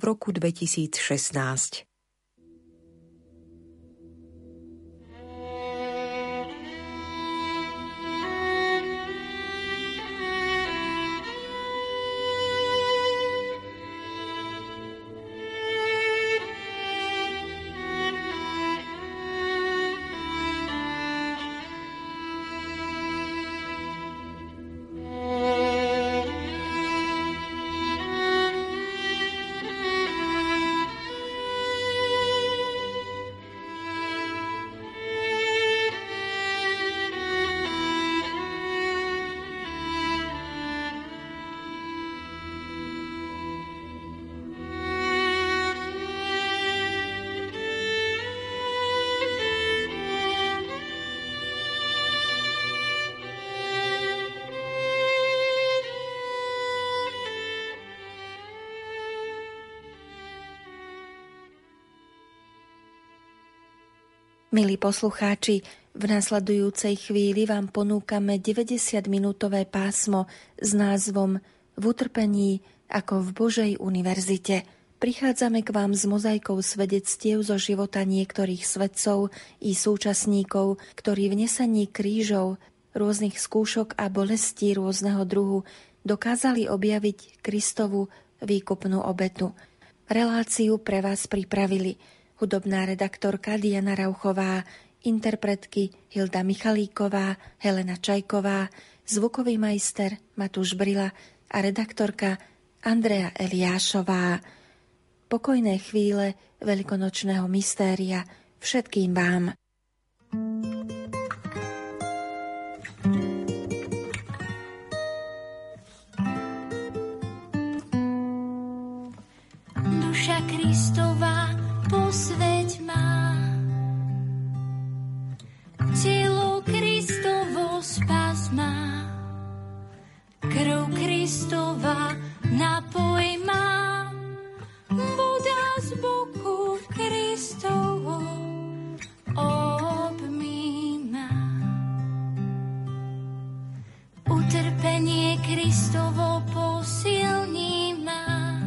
v roku 2016. Milí poslucháči, v nasledujúcej chvíli vám ponúkame 90-minútové pásmo s názvom V utrpení ako v Božej univerzite. Prichádzame k vám s mozaikou svedectiev zo života niektorých svedcov i súčasníkov, ktorí v nesení krížov, rôznych skúšok a bolestí rôzneho druhu dokázali objaviť Kristovu výkupnú obetu. Reláciu pre vás pripravili – hudobná redaktorka Diana Rauchová, interpretky Hilda Michalíková, Helena Čajková, zvukový majster Matúš Brila a redaktorka Andrea Eliášová. Pokojné chvíle veľkonočného mystéria všetkým vám. Duša Kristova napoj má, voda z boku Kristovo obmýma. Utrpenie Kristovo posilní ma,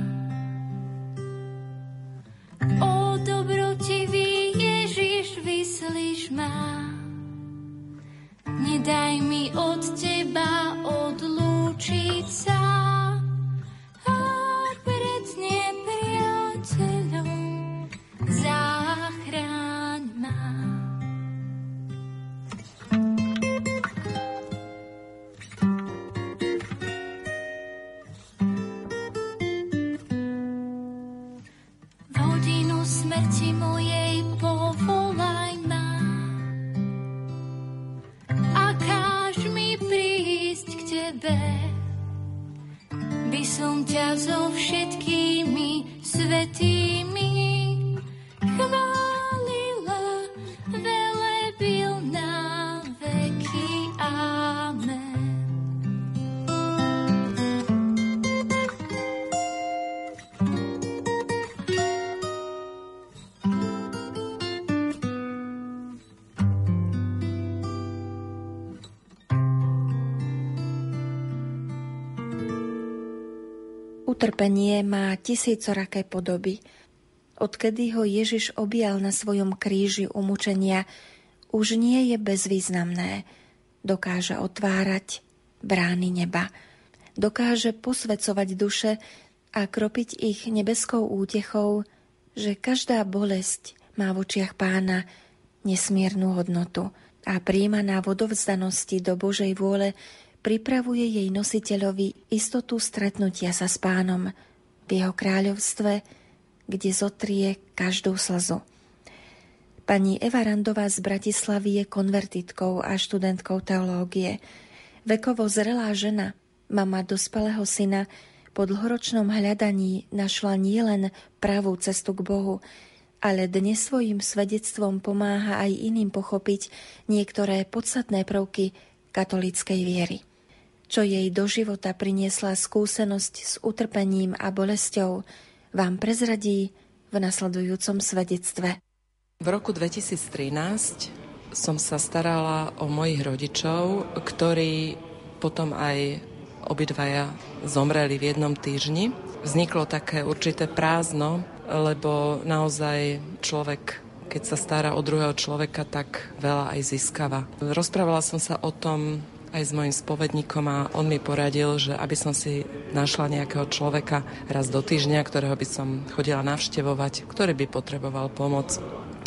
dobrotivý Ježiš, vyslíš ma. Nedaj mi od teba odlúčiť Utrpenie má tisícoraké podoby. Odkedy ho Ježiš objal na svojom kríži umúčenia, už nie je bezvýznamné. Dokáže otvárať brány neba. Dokáže posvecovať duše a kropiť ich nebeskou útechou, že každá bolesť má v očiach pána nesmiernu hodnotu a príjmaná vodovzdanosti do Božej vôle pripravuje jej nositeľovi istotu stretnutia sa s pánom v jeho kráľovstve, kde zotrie každú slzu. Pani Eva Randová z Bratislavy je konvertitkou a študentkou teológie. Vekovo zrelá žena, mama dospelého syna, po dlhoročnom hľadaní našla nielen pravú cestu k Bohu, ale dnes svojim svedectvom pomáha aj iným pochopiť niektoré podstatné prvky katolíckej viery čo jej do života priniesla skúsenosť s utrpením a bolesťou, vám prezradí v nasledujúcom svedectve. V roku 2013 som sa starala o mojich rodičov, ktorí potom aj obidvaja zomreli v jednom týždni. Vzniklo také určité prázdno, lebo naozaj človek keď sa stará o druhého človeka, tak veľa aj získava. Rozprávala som sa o tom aj s mojim spovedníkom a on mi poradil, že aby som si našla nejakého človeka raz do týždňa, ktorého by som chodila navštevovať, ktorý by potreboval pomoc.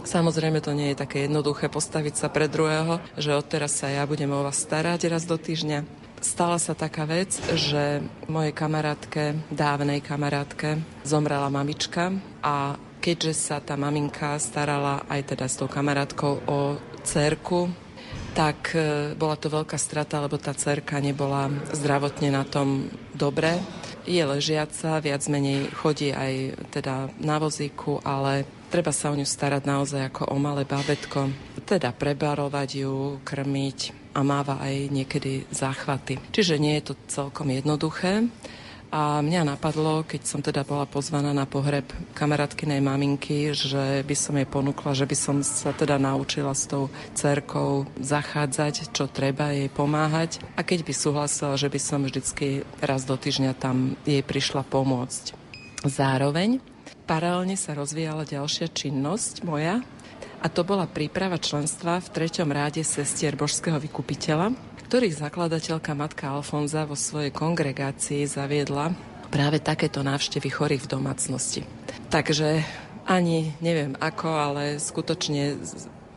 Samozrejme to nie je také jednoduché postaviť sa pre druhého, že odteraz sa ja budem o vás starať raz do týždňa. Stala sa taká vec, že mojej kamarátke, dávnej kamarátke, zomrela mamička a keďže sa tá maminka starala aj teda s tou kamarátkou o cerku, tak e, bola to veľká strata, lebo tá cerka nebola zdravotne na tom dobre. Je ležiaca, viac menej chodí aj teda na vozíku, ale treba sa o ňu starať naozaj ako o malé bábetko. Teda prebarovať ju, krmiť a máva aj niekedy záchvaty. Čiže nie je to celkom jednoduché. A mňa napadlo, keď som teda bola pozvaná na pohreb kamarátkynej maminky, že by som jej ponúkla, že by som sa teda naučila s tou cerkou zachádzať, čo treba jej pomáhať. A keď by súhlasila, že by som vždycky raz do týždňa tam jej prišla pomôcť. Zároveň paralelne sa rozvíjala ďalšia činnosť moja, a to bola príprava členstva v treťom ráde sestier Božského vykupiteľa, ktorých zakladateľka matka Alfonza vo svojej kongregácii zaviedla práve takéto návštevy chorých v domácnosti. Takže ani neviem ako, ale skutočne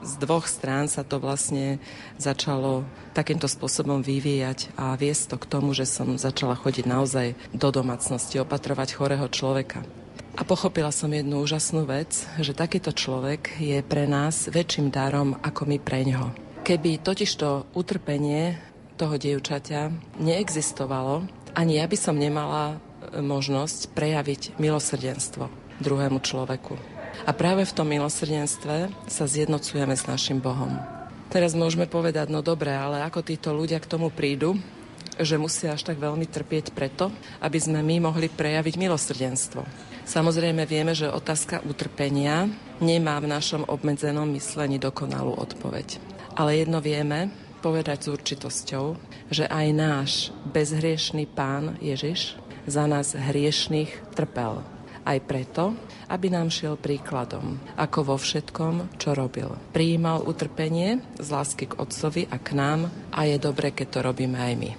z dvoch strán sa to vlastne začalo takýmto spôsobom vyvíjať a viesť to k tomu, že som začala chodiť naozaj do domácnosti, opatrovať chorého človeka. A pochopila som jednu úžasnú vec, že takýto človek je pre nás väčším darom ako my pre ňoho. Keby totižto utrpenie toho dievčaťa neexistovalo, ani ja by som nemala e, možnosť prejaviť milosrdenstvo druhému človeku. A práve v tom milosrdenstve sa zjednocujeme s našim Bohom. Teraz môžeme povedať, no dobre, ale ako títo ľudia k tomu prídu, že musia až tak veľmi trpieť preto, aby sme my mohli prejaviť milosrdenstvo. Samozrejme vieme, že otázka utrpenia nemá v našom obmedzenom myslení dokonalú odpoveď. Ale jedno vieme povedať s určitosťou, že aj náš bezhriešný pán Ježiš za nás hriešných trpel. Aj preto, aby nám šiel príkladom, ako vo všetkom, čo robil. Prijímal utrpenie z lásky k Otcovi a k nám a je dobre, keď to robíme aj my.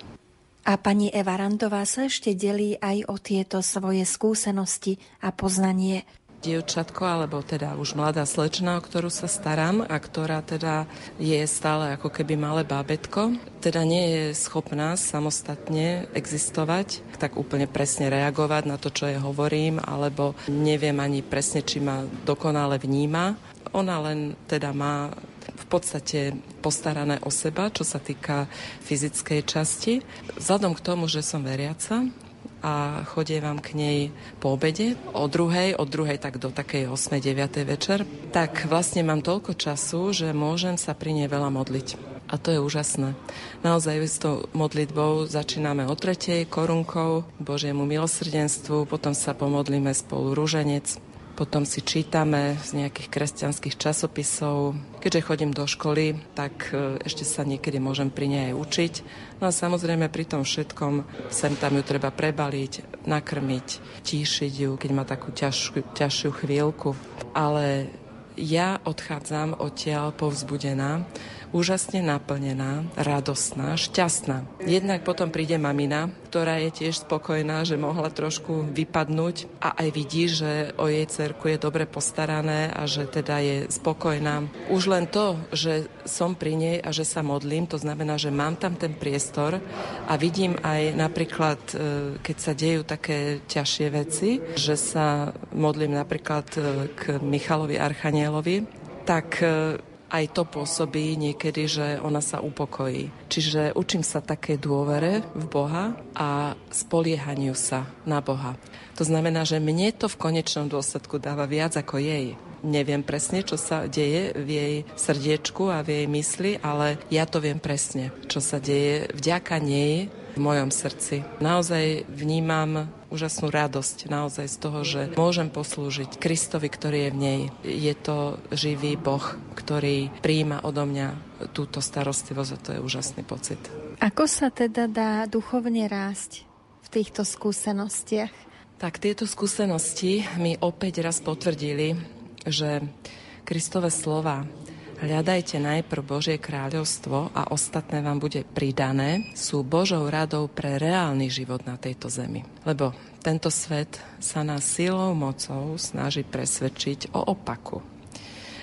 A pani Eva Randová sa ešte delí aj o tieto svoje skúsenosti a poznanie dievčatko, alebo teda už mladá slečna, o ktorú sa starám a ktorá teda je stále ako keby malé bábetko, teda nie je schopná samostatne existovať, tak úplne presne reagovať na to, čo je hovorím, alebo neviem ani presne, či ma dokonale vníma. Ona len teda má v podstate postarané o seba, čo sa týka fyzickej časti. Vzhľadom k tomu, že som veriaca, a chodievam k nej po obede, o druhej, od druhej tak do takej 8. 9. večer, tak vlastne mám toľko času, že môžem sa pri nej veľa modliť. A to je úžasné. Naozaj s tou modlitbou začíname o tretej korunkou Božiemu milosrdenstvu, potom sa pomodlíme spolu rúženec, potom si čítame z nejakých kresťanských časopisov. Keďže chodím do školy, tak e, ešte sa niekedy môžem pri nej aj učiť. No a samozrejme pri tom všetkom sem tam ju treba prebaliť, nakrmiť, tíšiť ju, keď má takú ťažšiu, ťažšiu chvíľku. Ale ja odchádzam odtiaľ povzbudená, úžasne naplnená, radostná, šťastná. Jednak potom príde mamina, ktorá je tiež spokojná, že mohla trošku vypadnúť a aj vidí, že o jej cerku je dobre postarané a že teda je spokojná. Už len to, že som pri nej a že sa modlím, to znamená, že mám tam ten priestor a vidím aj napríklad, e, keď sa dejú také ťažšie veci, že sa modlím napríklad e, k Michalovi Archanielovi, tak e, aj to pôsobí niekedy, že ona sa upokojí. Čiže učím sa také dôvere v Boha a spoliehaniu sa na Boha. To znamená, že mne to v konečnom dôsledku dáva viac ako jej. Neviem presne, čo sa deje v jej srdiečku a v jej mysli, ale ja to viem presne, čo sa deje vďaka nej v mojom srdci. Naozaj vnímam úžasnú radosť naozaj z toho, že môžem poslúžiť Kristovi, ktorý je v nej. Je to živý Boh, ktorý príjima odo mňa túto starostlivosť a to je úžasný pocit. Ako sa teda dá duchovne rásť v týchto skúsenostiach? Tak tieto skúsenosti mi opäť raz potvrdili, že Kristové slova Hľadajte najprv Božie kráľovstvo a ostatné vám bude pridané, sú Božou radou pre reálny život na tejto zemi. Lebo tento svet sa nás silou mocou snaží presvedčiť o opaku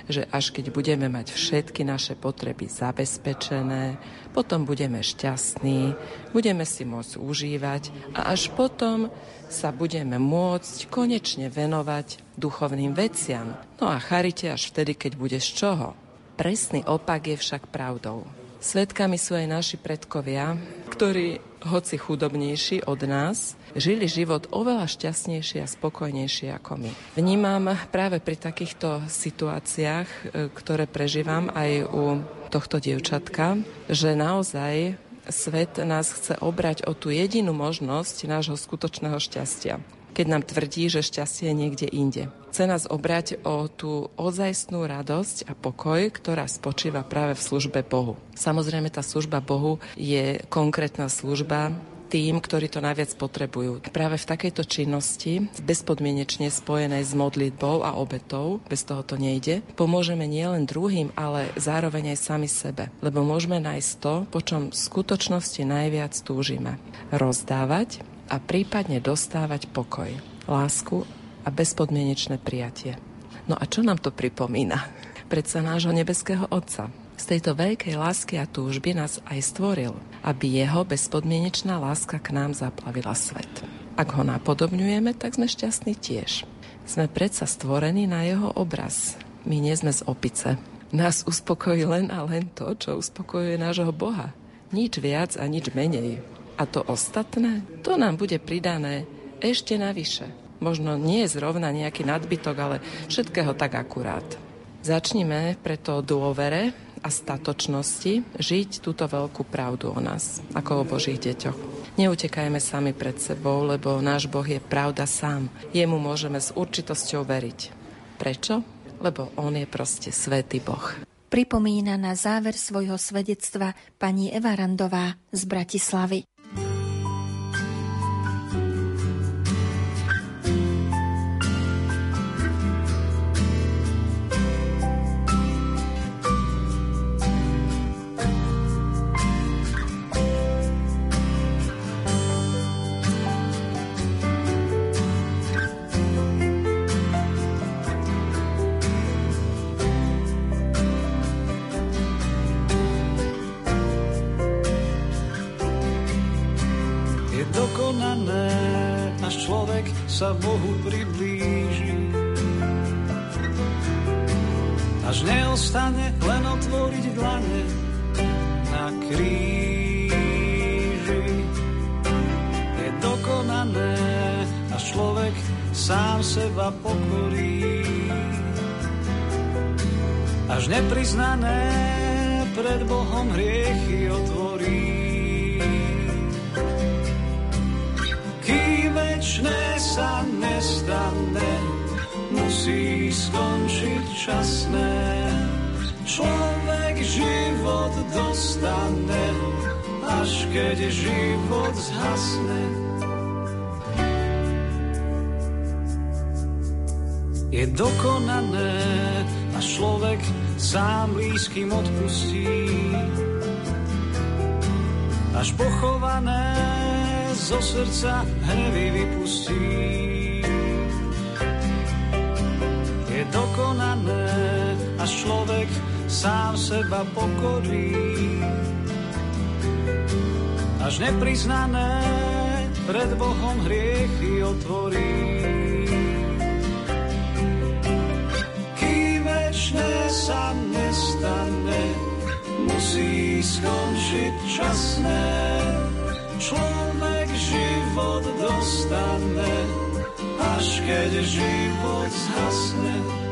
že až keď budeme mať všetky naše potreby zabezpečené, potom budeme šťastní, budeme si môcť užívať a až potom sa budeme môcť konečne venovať duchovným veciam. No a charite až vtedy, keď bude z čoho. Presný opak je však pravdou. Svetkami sú aj naši predkovia, ktorí, hoci chudobnejší od nás, žili život oveľa šťastnejšie a spokojnejšie ako my. Vnímam práve pri takýchto situáciách, e, ktoré prežívam aj u tohto dievčatka, že naozaj svet nás chce obrať o tú jedinú možnosť nášho skutočného šťastia keď nám tvrdí, že šťastie je niekde inde. Chce nás obrať o tú ozajstnú radosť a pokoj, ktorá spočíva práve v službe Bohu. Samozrejme, tá služba Bohu je konkrétna služba tým, ktorí to najviac potrebujú. Práve v takejto činnosti, bezpodmienečne spojenej s modlitbou a obetou, bez toho to nejde, pomôžeme nielen druhým, ale zároveň aj sami sebe. Lebo môžeme nájsť to, po čom v skutočnosti najviac túžime. Rozdávať a prípadne dostávať pokoj, lásku a bezpodmienečné prijatie. No a čo nám to pripomína? Predsa nášho nebeského Otca. Z tejto veľkej lásky a túžby nás aj stvoril, aby jeho bezpodmienečná láska k nám zaplavila svet. Ak ho napodobňujeme, tak sme šťastní tiež. Sme predsa stvorení na jeho obraz. My nie sme z opice. Nás uspokojí len a len to, čo uspokojuje nášho Boha. Nič viac a nič menej. A to ostatné, to nám bude pridané ešte navyše. Možno nie zrovna nejaký nadbytok, ale všetkého tak akurát. Začnime preto dôvere a statočnosti žiť túto veľkú pravdu o nás, ako o Božích deťoch. Neutekajme sami pred sebou, lebo náš Boh je pravda sám. Jemu môžeme s určitosťou veriť. Prečo? Lebo On je proste svätý Boh pripomína na záver svojho svedectva pani Eva Randová z Bratislavy. Dostane, až keď život zhasne. Je dokonané a človek sám blízkym odpustí. Až pochované zo srdca hnevy vypustí. Je dokonané, až človek sám seba pokorí. Až nepriznané pred Bohom hriechy otvorí. Kým večné sa nestane, musí skončiť časné. Človek život dostane, až keď život zhasne.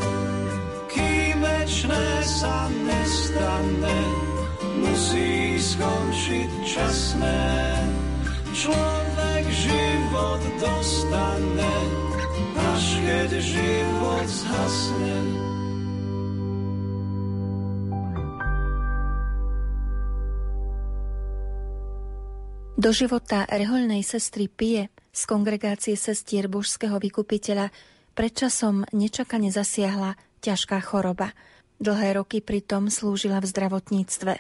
Večné sa nestane, musí skončiť časné. Človek život dostane, až keď život zhasne. Do života rehoľnej sestry Pie z kongregácie sestier božského vykupiteľa predčasom nečakane zasiahla ťažká choroba. Dlhé roky pritom slúžila v zdravotníctve.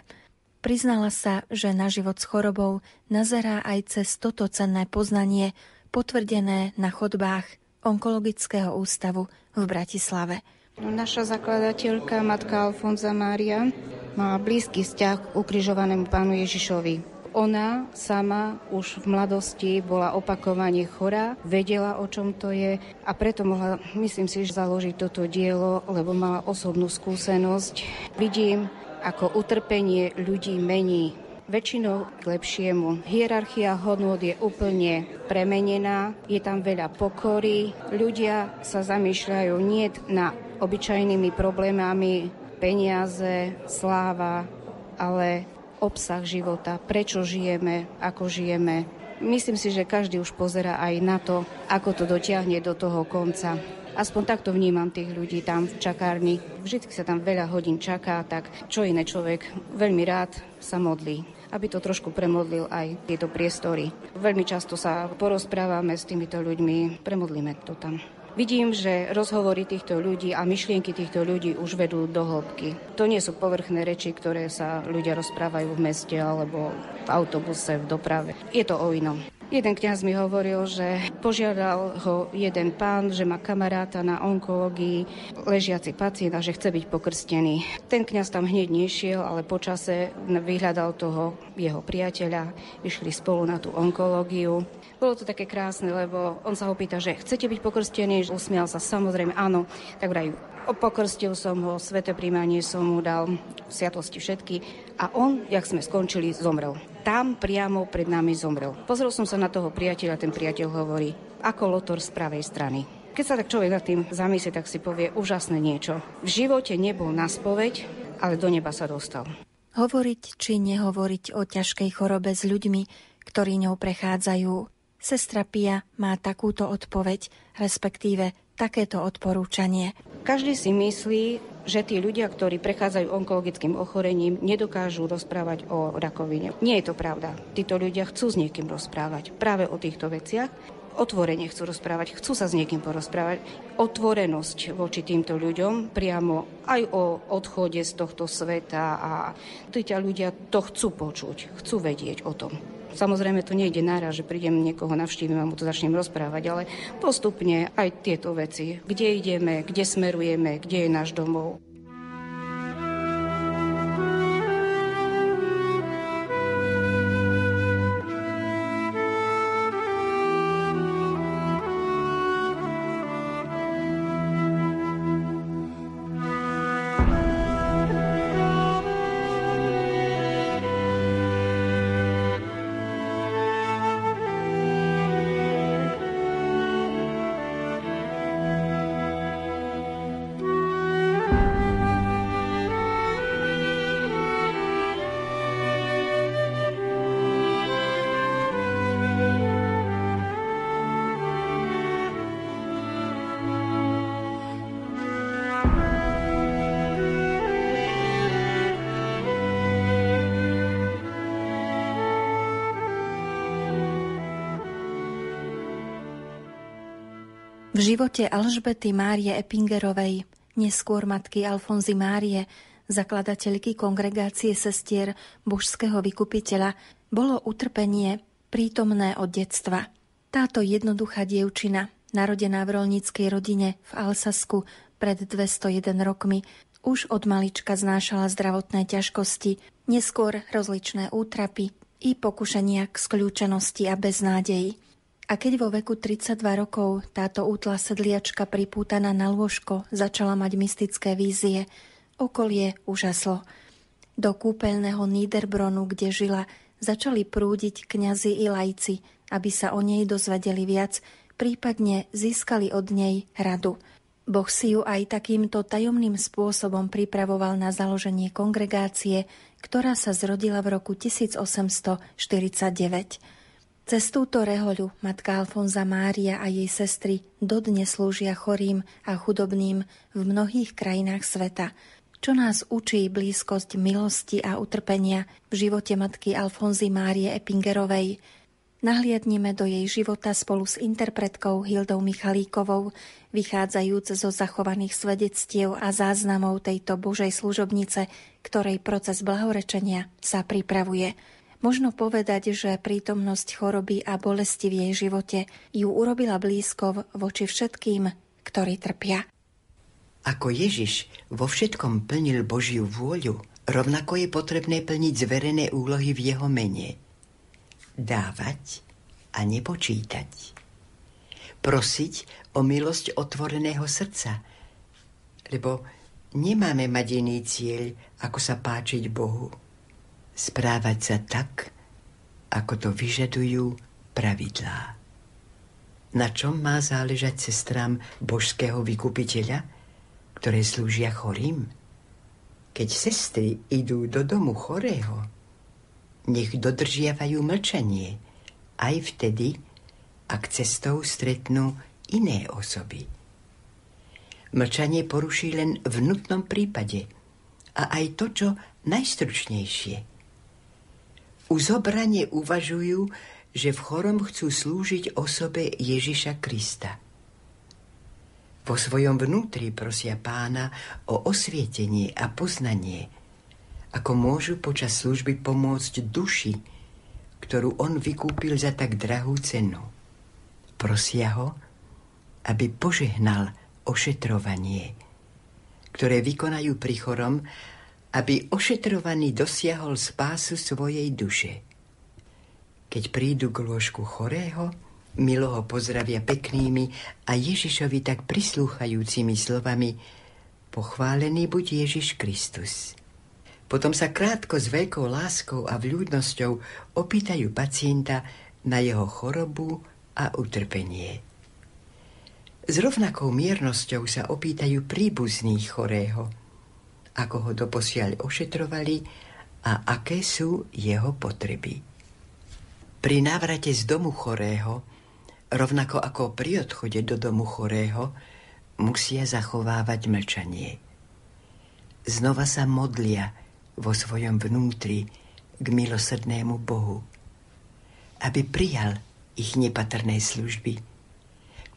Priznala sa, že na život s chorobou nazerá aj cez toto cenné poznanie, potvrdené na chodbách Onkologického ústavu v Bratislave. Naša zakladateľka, matka Alfonza Mária, má blízky vzťah k ukrižovanému pánu Ježišovi. Ona sama už v mladosti bola opakovane chorá, vedela, o čom to je a preto mohla, myslím si, založiť toto dielo, lebo mala osobnú skúsenosť. Vidím, ako utrpenie ľudí mení väčšinou k lepšiemu. Hierarchia hodnot je úplne premenená, je tam veľa pokory, ľudia sa zamýšľajú nie na obyčajnými problémami peniaze, sláva, ale obsah života, prečo žijeme, ako žijeme. Myslím si, že každý už pozera aj na to, ako to dotiahne do toho konca. Aspoň takto vnímam tých ľudí tam v čakárni. Vždy sa tam veľa hodín čaká, tak čo iné človek veľmi rád sa modlí aby to trošku premodlil aj tieto priestory. Veľmi často sa porozprávame s týmito ľuďmi, premodlíme to tam. Vidím, že rozhovory týchto ľudí a myšlienky týchto ľudí už vedú do hĺbky. To nie sú povrchné reči, ktoré sa ľudia rozprávajú v meste alebo v autobuse, v doprave. Je to o inom. Jeden kňaz mi hovoril, že požiadal ho jeden pán, že má kamaráta na onkológii, ležiaci pacient a že chce byť pokrstený. Ten kňaz tam hneď nešiel, ale počase vyhľadal toho jeho priateľa, išli spolu na tú onkológiu. Bolo to také krásne, lebo on sa ho pýta, že chcete byť pokrstený? Usmial sa, samozrejme, áno. Tak vraj, pokrstil som ho, sveté príjmanie som mu dal, sviatosti všetky. A on, jak sme skončili, zomrel. Tam priamo pred nami zomrel. Pozrel som sa na toho priateľa, ten priateľ hovorí, ako lotor z pravej strany. Keď sa tak človek nad tým zamyslí, tak si povie úžasné niečo. V živote nebol na spoveď, ale do neba sa dostal. Hovoriť či nehovoriť o ťažkej chorobe s ľuďmi, ktorí ňou prechádzajú, Sestra Pia má takúto odpoveď, respektíve takéto odporúčanie. Každý si myslí, že tí ľudia, ktorí prechádzajú onkologickým ochorením, nedokážu rozprávať o rakovine. Nie je to pravda. Títo ľudia chcú s niekým rozprávať práve o týchto veciach. Otvorene chcú rozprávať, chcú sa s niekým porozprávať. Otvorenosť voči týmto ľuďom priamo aj o odchode z tohto sveta a títo ľudia to chcú počuť, chcú vedieť o tom. Samozrejme to nejde náraz, že prídem niekoho navštívim a mu to začnem rozprávať, ale postupne aj tieto veci. Kde ideme, kde smerujeme, kde je náš domov. Živote Alžbety Márie Epingerovej, neskôr matky Alfonzy Márie, zakladateľky kongregácie sestier božského vykupiteľa, bolo utrpenie prítomné od detstva. Táto jednoduchá dievčina, narodená v rolníckej rodine v Alsasku pred 201 rokmi, už od malička znášala zdravotné ťažkosti, neskôr rozličné útrapy i pokušenia k skľúčenosti a beznádeji. A keď vo veku 32 rokov táto útla sedliačka pripútaná na lôžko začala mať mystické vízie, okolie užaslo. Do kúpeľného Niederbronu, kde žila, začali prúdiť kňazi i lajci, aby sa o nej dozvedeli viac, prípadne získali od nej radu. Boh si ju aj takýmto tajomným spôsobom pripravoval na založenie kongregácie, ktorá sa zrodila v roku 1849. Cez túto rehoľu matka Alfonza Mária a jej sestry dodne slúžia chorým a chudobným v mnohých krajinách sveta. čo nás učí blízkosť milosti a utrpenia v živote matky Alfonzy Márie Epingerovej. Nahliadnime do jej života spolu s interpretkou Hildou Michalíkovou, vychádzajúc zo zachovaných svedectiev a záznamov tejto Božej služobnice, ktorej proces blahorečenia sa pripravuje. Možno povedať, že prítomnosť choroby a bolesti v jej živote ju urobila blízko voči všetkým, ktorí trpia. Ako Ježiš vo všetkom plnil Božiu vôľu, rovnako je potrebné plniť zverené úlohy v jeho mene. Dávať a nepočítať. Prosiť o milosť otvoreného srdca, lebo nemáme mať iný cieľ, ako sa páčiť Bohu správať sa tak, ako to vyžadujú pravidlá. Na čom má záležať sestrám božského vykupiteľa, ktoré slúžia chorým? Keď sestry idú do domu chorého, nech dodržiavajú mlčanie, aj vtedy, ak cestou stretnú iné osoby. Mlčanie poruší len v nutnom prípade a aj to, čo najstručnejšie – Uzobranie uvažujú, že v chorom chcú slúžiť osobe Ježiša Krista. Vo svojom vnútri prosia pána o osvietenie a poznanie, ako môžu počas služby pomôcť duši, ktorú on vykúpil za tak drahú cenu. Prosia ho, aby požehnal ošetrovanie, ktoré vykonajú pri chorom aby ošetrovaný dosiahol spásu svojej duše. Keď prídu k lôžku chorého, Milo ho pozdravia peknými a Ježišovi tak prislúchajúcimi slovami Pochválený buď Ježiš Kristus. Potom sa krátko s veľkou láskou a vľúdnosťou opýtajú pacienta na jeho chorobu a utrpenie. S rovnakou miernosťou sa opýtajú príbuzných chorého – ako ho doposiaľ ošetrovali a aké sú jeho potreby. Pri návrate z domu chorého, rovnako ako pri odchode do domu chorého, musia zachovávať mlčanie. Znova sa modlia vo svojom vnútri k milosrdnému Bohu, aby prijal ich nepatrné služby,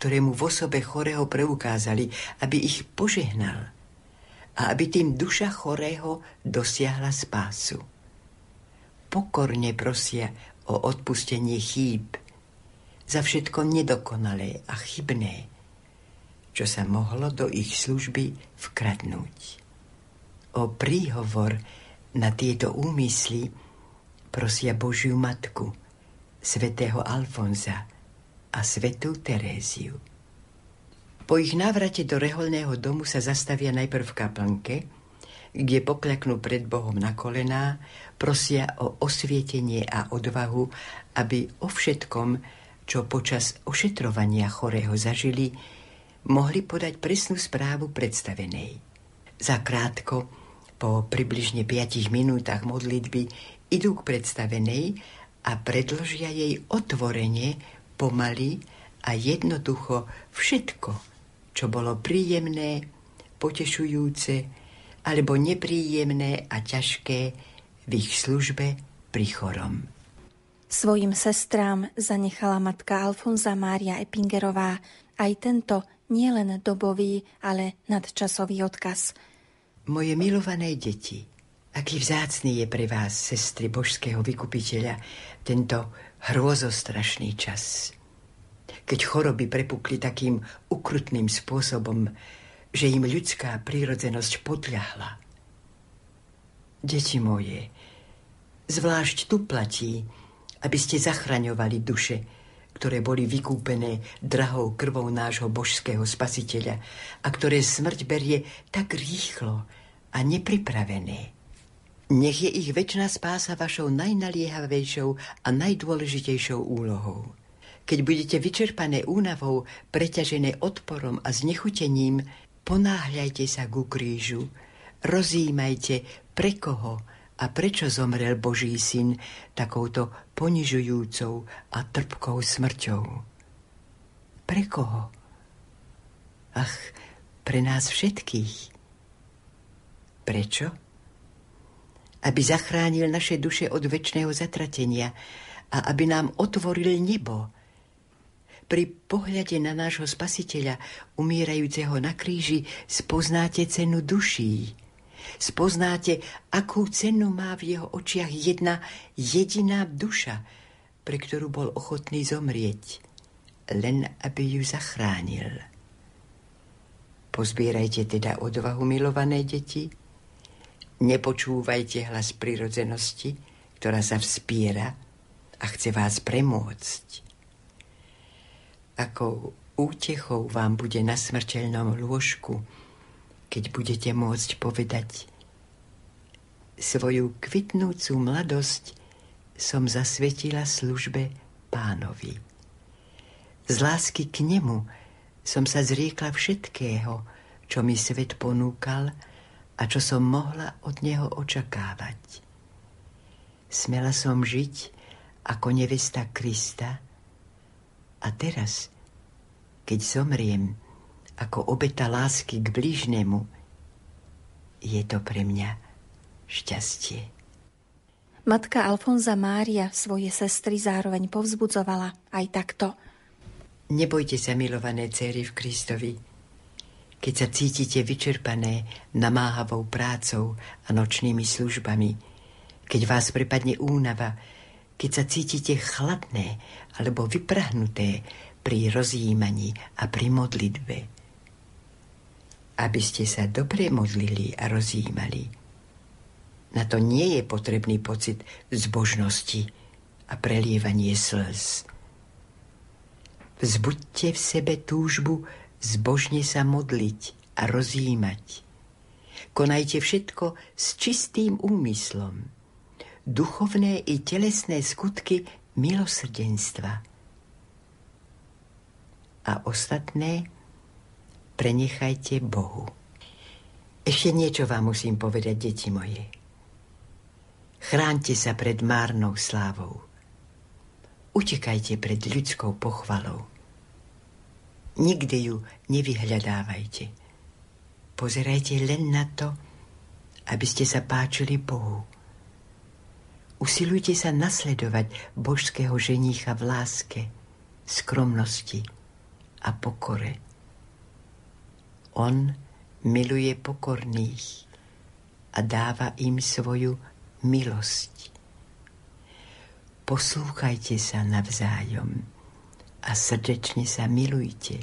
ktoré mu v osobe chorého preukázali, aby ich požehnal – a aby tým duša chorého dosiahla spásu. Pokorne prosia o odpustenie chýb za všetko nedokonalé a chybné, čo sa mohlo do ich služby vkradnúť. O príhovor na tieto úmysly prosia Božiu Matku, svätého Alfonza a svetú Teréziu. Po ich návrate do reholného domu sa zastavia najprv v kaplnke, kde pokľaknú pred Bohom na kolená, prosia o osvietenie a odvahu, aby o všetkom, čo počas ošetrovania chorého zažili, mohli podať presnú správu predstavenej. Zakrátko, po približne 5 minútach modlitby, idú k predstavenej a predložia jej otvorenie, pomaly a jednoducho všetko, čo bolo príjemné, potešujúce alebo nepríjemné a ťažké v ich službe pri chorom. Svojim sestrám zanechala matka Alfonza Mária Epingerová aj tento nielen dobový, ale nadčasový odkaz. Moje milované deti, aký vzácný je pre vás, sestry božského vykupiteľa, tento hrôzostrašný čas keď choroby prepukli takým ukrutným spôsobom, že im ľudská prírodzenosť podľahla. Deti moje, zvlášť tu platí, aby ste zachraňovali duše, ktoré boli vykúpené drahou krvou nášho božského spasiteľa a ktoré smrť berie tak rýchlo a nepripravené. Nech je ich väčšiná spása vašou najnaliehavejšou a najdôležitejšou úlohou. Keď budete vyčerpané únavou, preťažené odporom a znechutením, ponáhľajte sa ku krížu, rozímajte, pre koho a prečo zomrel Boží syn takouto ponižujúcou a trpkou smrťou. Pre koho? Ach, pre nás všetkých. Prečo? Aby zachránil naše duše od väčšného zatratenia a aby nám otvoril nebo. Pri pohľade na nášho spasiteľa, umírajúceho na kríži, spoznáte cenu duší. Spoznáte, akú cenu má v jeho očiach jedna jediná duša, pre ktorú bol ochotný zomrieť, len aby ju zachránil. Pozbierajte teda odvahu, milované deti, nepočúvajte hlas prirodzenosti, ktorá sa vspiera a chce vás premôcť. Ako útechou vám bude na smrteľnom lôžku, keď budete môcť povedať svoju kvitnúcu mladosť som zasvetila službe pánovi. Z lásky k nemu som sa zriekla všetkého, čo mi svet ponúkal a čo som mohla od neho očakávať. Smela som žiť ako nevesta Krista a teraz, keď zomriem ako obeta lásky k blížnemu, je to pre mňa šťastie. Matka Alfonza Mária svoje sestry zároveň povzbudzovala aj takto. Nebojte sa, milované céry v Kristovi. Keď sa cítite vyčerpané namáhavou prácou a nočnými službami, keď vás prepadne únava, keď sa cítite chladné alebo vyprahnuté pri rozjímaní a pri modlitbe. Aby ste sa dobre modlili a rozjímali, na to nie je potrebný pocit zbožnosti a prelievanie slz. Vzbuďte v sebe túžbu zbožne sa modliť a rozjímať. Konajte všetko s čistým úmyslom. Duchovné i telesné skutky milosrdenstva. A ostatné prenechajte Bohu. Ešte niečo vám musím povedať, deti moje. Chráňte sa pred márnou slávou. Utekajte pred ľudskou pochvalou. Nikdy ju nevyhľadávajte. Pozerajte len na to, aby ste sa páčili Bohu. Usilujte sa nasledovať božského ženícha v láske, skromnosti a pokore. On miluje pokorných a dáva im svoju milosť. Poslúchajte sa navzájom a srdečne sa milujte.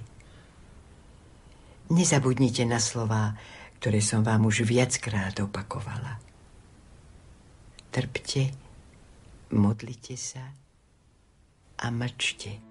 Nezabudnite na slová, ktoré som vám už viackrát opakovala. Trpte, modlite sa a mlčte.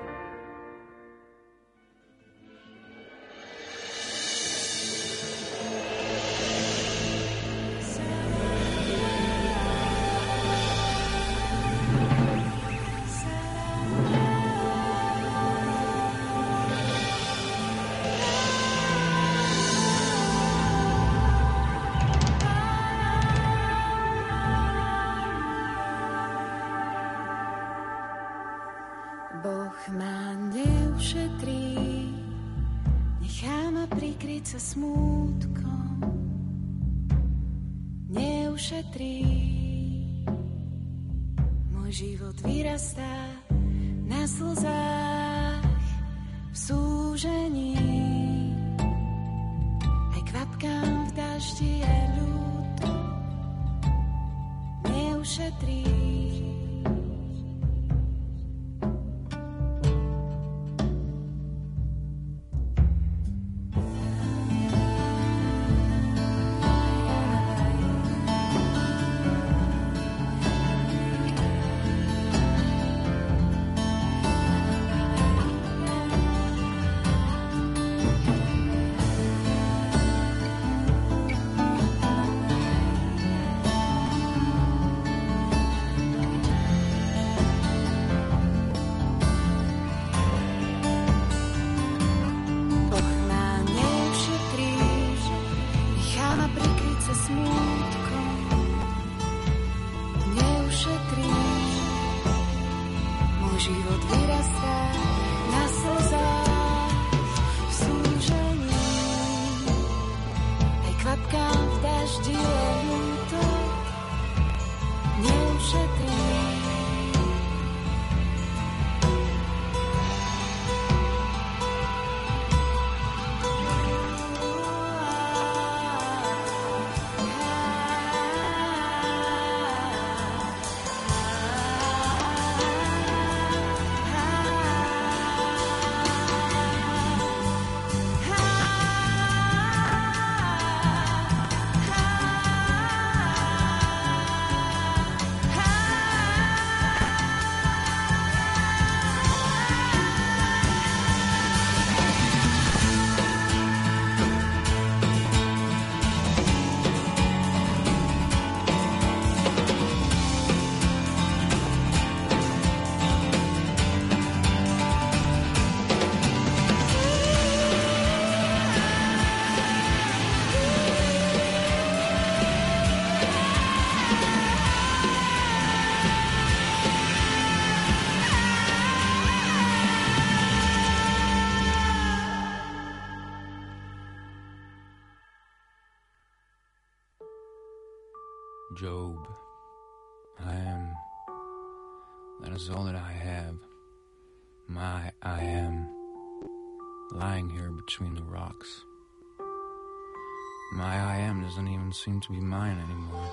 Doesn't even seem to be mine anymore.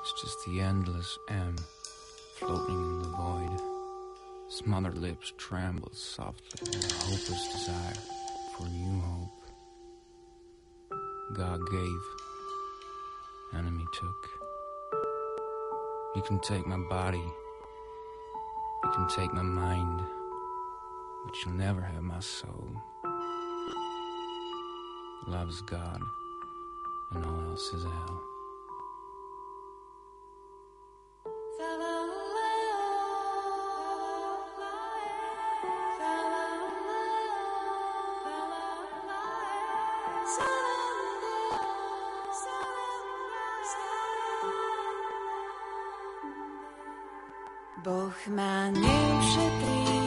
It's just the endless M floating in the void. Smothered lips tremble softly in a hopeless desire for new hope. God gave enemy took. You can take my body, you can take my mind, but you'll never have my soul. Love's God, and all else is hell. Neušetrí,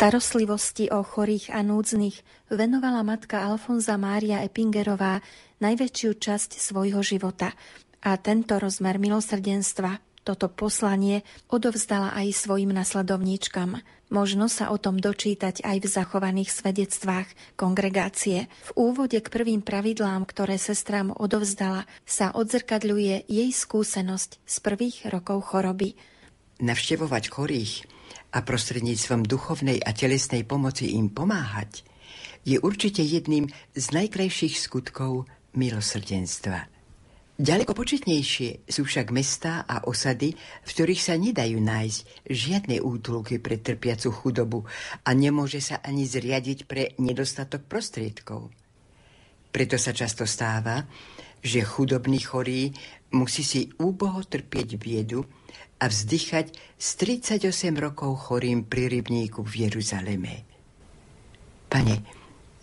Starostlivosti o chorých a núdznych venovala matka Alfonza Mária Epingerová najväčšiu časť svojho života a tento rozmer milosrdenstva, toto poslanie odovzdala aj svojim nasledovníčkam. Možno sa o tom dočítať aj v zachovaných svedectvách kongregácie. V úvode k prvým pravidlám, ktoré sestrám odovzdala, sa odzrkadľuje jej skúsenosť z prvých rokov choroby. Navštevovať chorých a prostredníctvom duchovnej a telesnej pomoci im pomáhať, je určite jedným z najkrajších skutkov milosrdenstva. Ďaleko početnejšie sú však mestá a osady, v ktorých sa nedajú nájsť žiadne útulky pre trpiacu chudobu a nemôže sa ani zriadiť pre nedostatok prostriedkov. Preto sa často stáva, že chudobný chorý musí si úboho trpieť biedu a vzdychať s 38 rokov chorým pri rybníku v Jeruzaleme. Pane,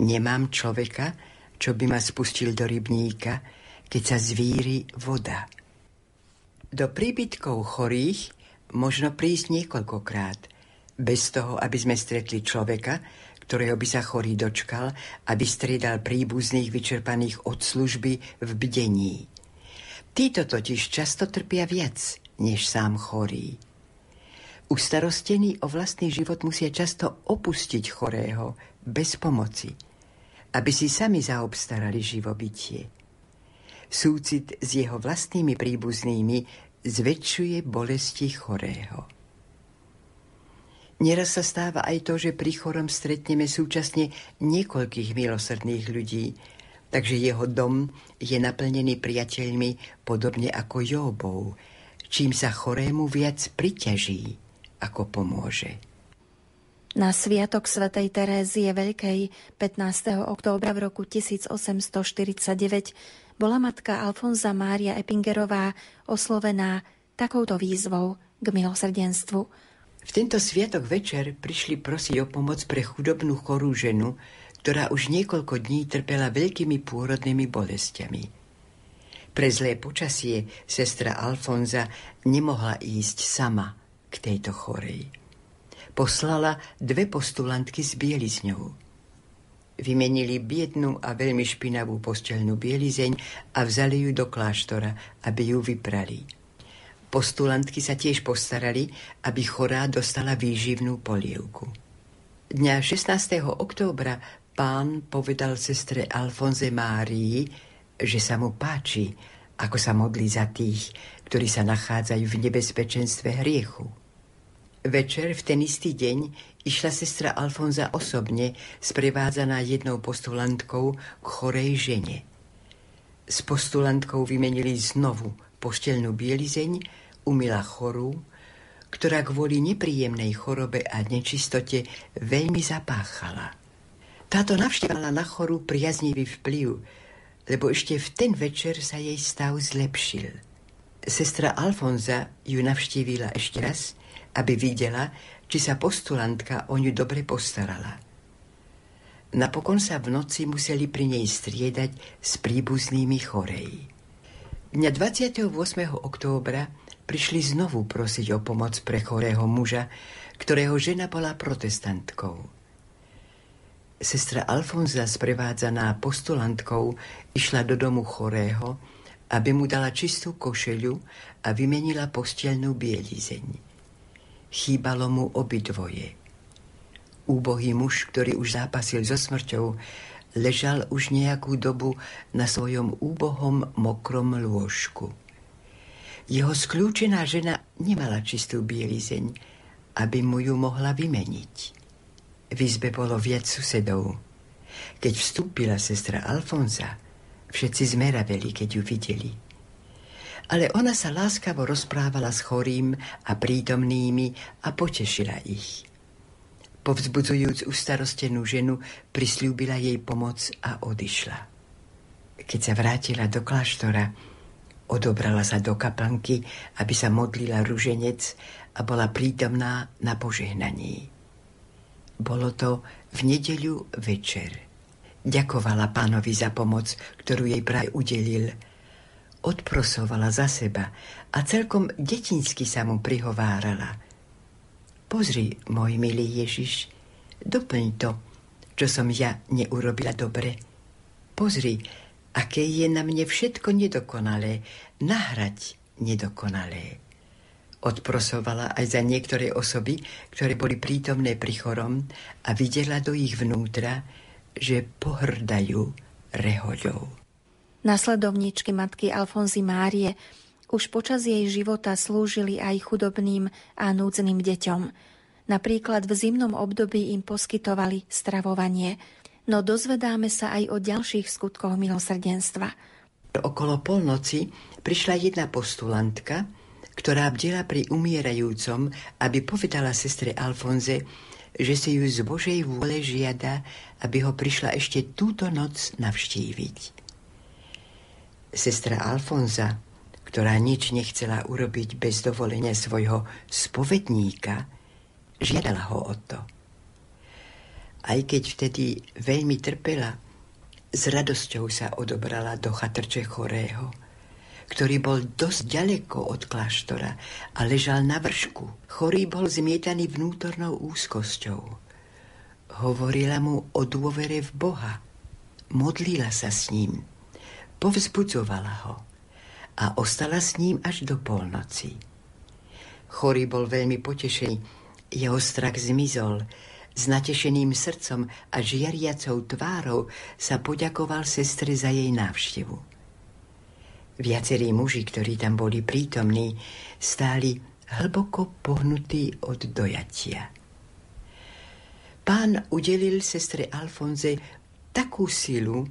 nemám človeka, čo by ma spustil do rybníka, keď sa zvíri voda. Do príbytkov chorých možno prísť niekoľkokrát, bez toho, aby sme stretli človeka, ktorého by sa chorý dočkal a vystriedal príbuzných vyčerpaných od služby v bdení. Títo totiž často trpia viac, než sám chorý. Ustarostení o vlastný život musia často opustiť chorého bez pomoci, aby si sami zaobstarali živobytie. Súcit s jeho vlastnými príbuznými zväčšuje bolesti chorého. Neraz sa stáva aj to, že pri chorom stretneme súčasne niekoľkých milosrdných ľudí, takže jeho dom je naplnený priateľmi podobne ako Jóbov, čím sa chorému viac priťaží, ako pomôže. Na sviatok svätej Terézie Veľkej 15. októbra v roku 1849 bola matka Alfonza Mária Epingerová oslovená takouto výzvou k milosrdenstvu – v tento sviatok večer prišli prosiť o pomoc pre chudobnú chorú ženu, ktorá už niekoľko dní trpela veľkými pôrodnými bolestiami. Pre zlé počasie sestra Alfonza nemohla ísť sama k tejto chorej. Poslala dve postulantky s bielizňou. Vymenili biednú a veľmi špinavú postelnú bielizeň a vzali ju do kláštora, aby ju vyprali. Postulantky sa tiež postarali, aby chorá dostala výživnú polievku. Dňa 16. októbra pán povedal sestre Alfonze Márii, že sa mu páči, ako sa modlí za tých, ktorí sa nachádzajú v nebezpečenstve hriechu. Večer v ten istý deň išla sestra Alfonza osobne, sprevádzaná jednou postulantkou k chorej žene. S postulantkou vymenili znovu poštelnú bielizeň, umila chorú, ktorá kvôli nepríjemnej chorobe a nečistote veľmi zapáchala. Táto navštívala na chorú priaznivý vplyv, lebo ešte v ten večer sa jej stav zlepšil. Sestra Alfonza ju navštívila ešte raz, aby videla, či sa postulantka o ňu dobre postarala. Napokon sa v noci museli pri nej striedať s príbuznými chorej. Dňa 28. októbra prišli znovu prosiť o pomoc pre chorého muža, ktorého žena bola protestantkou. Sestra Alfonza, sprevádzaná postulantkou, išla do domu chorého, aby mu dala čistú košeľu a vymenila postielnú bielizeň. Chýbalo mu obidvoje. Úbohý muž, ktorý už zápasil so smrťou, ležal už nejakú dobu na svojom úbohom mokrom lôžku. Jeho skľúčená žena nemala čistú bielizeň, aby mu ju mohla vymeniť. V izbe bolo viac susedov. Keď vstúpila sestra Alfonza, všetci zmeraveli, keď ju videli. Ale ona sa láskavo rozprávala s chorým a prítomnými a potešila ich. Povzbudzujúc ustarostenú ženu, prislúbila jej pomoc a odišla. Keď sa vrátila do kláštora, odobrala sa do kaplnky, aby sa modlila ruženec a bola prítomná na požehnaní. Bolo to v nedeľu večer. Ďakovala pánovi za pomoc, ktorú jej praj udelil. Odprosovala za seba a celkom detinsky sa mu prihovárala – Pozri, môj milý Ježiš, doplň to, čo som ja neurobila dobre. Pozri, aké je na mne všetko nedokonalé, nahrať nedokonalé. Odprosovala aj za niektoré osoby, ktoré boli prítomné pri chorom a videla do ich vnútra, že pohrdajú rehoľou. Nasledovníčky matky Alfonzy Márie už počas jej života slúžili aj chudobným a núdznym deťom. Napríklad v zimnom období im poskytovali stravovanie, no dozvedáme sa aj o ďalších skutkoch milosrdenstva. Okolo polnoci prišla jedna postulantka, ktorá bdela pri umierajúcom, aby povedala sestre Alfonze, že si ju z Božej vôle žiada, aby ho prišla ešte túto noc navštíviť. Sestra Alfonza, ktorá nič nechcela urobiť bez dovolenia svojho spovedníka, žiadala ho o to. Aj keď vtedy veľmi trpela, s radosťou sa odobrala do chatrče chorého, ktorý bol dosť ďaleko od kláštora a ležal na vršku. Chorý bol zmietaný vnútornou úzkosťou. Hovorila mu o dôvere v Boha. Modlila sa s ním. Povzbudzovala ho a ostala s ním až do polnoci. Chorý bol veľmi potešený. Jeho strach zmizol. S natešeným srdcom a žiariacou tvárou sa poďakoval sestre za jej návštevu. Viacerí muži, ktorí tam boli prítomní, stáli hlboko pohnutí od dojatia. Pán udelil sestre Alfonze takú silu,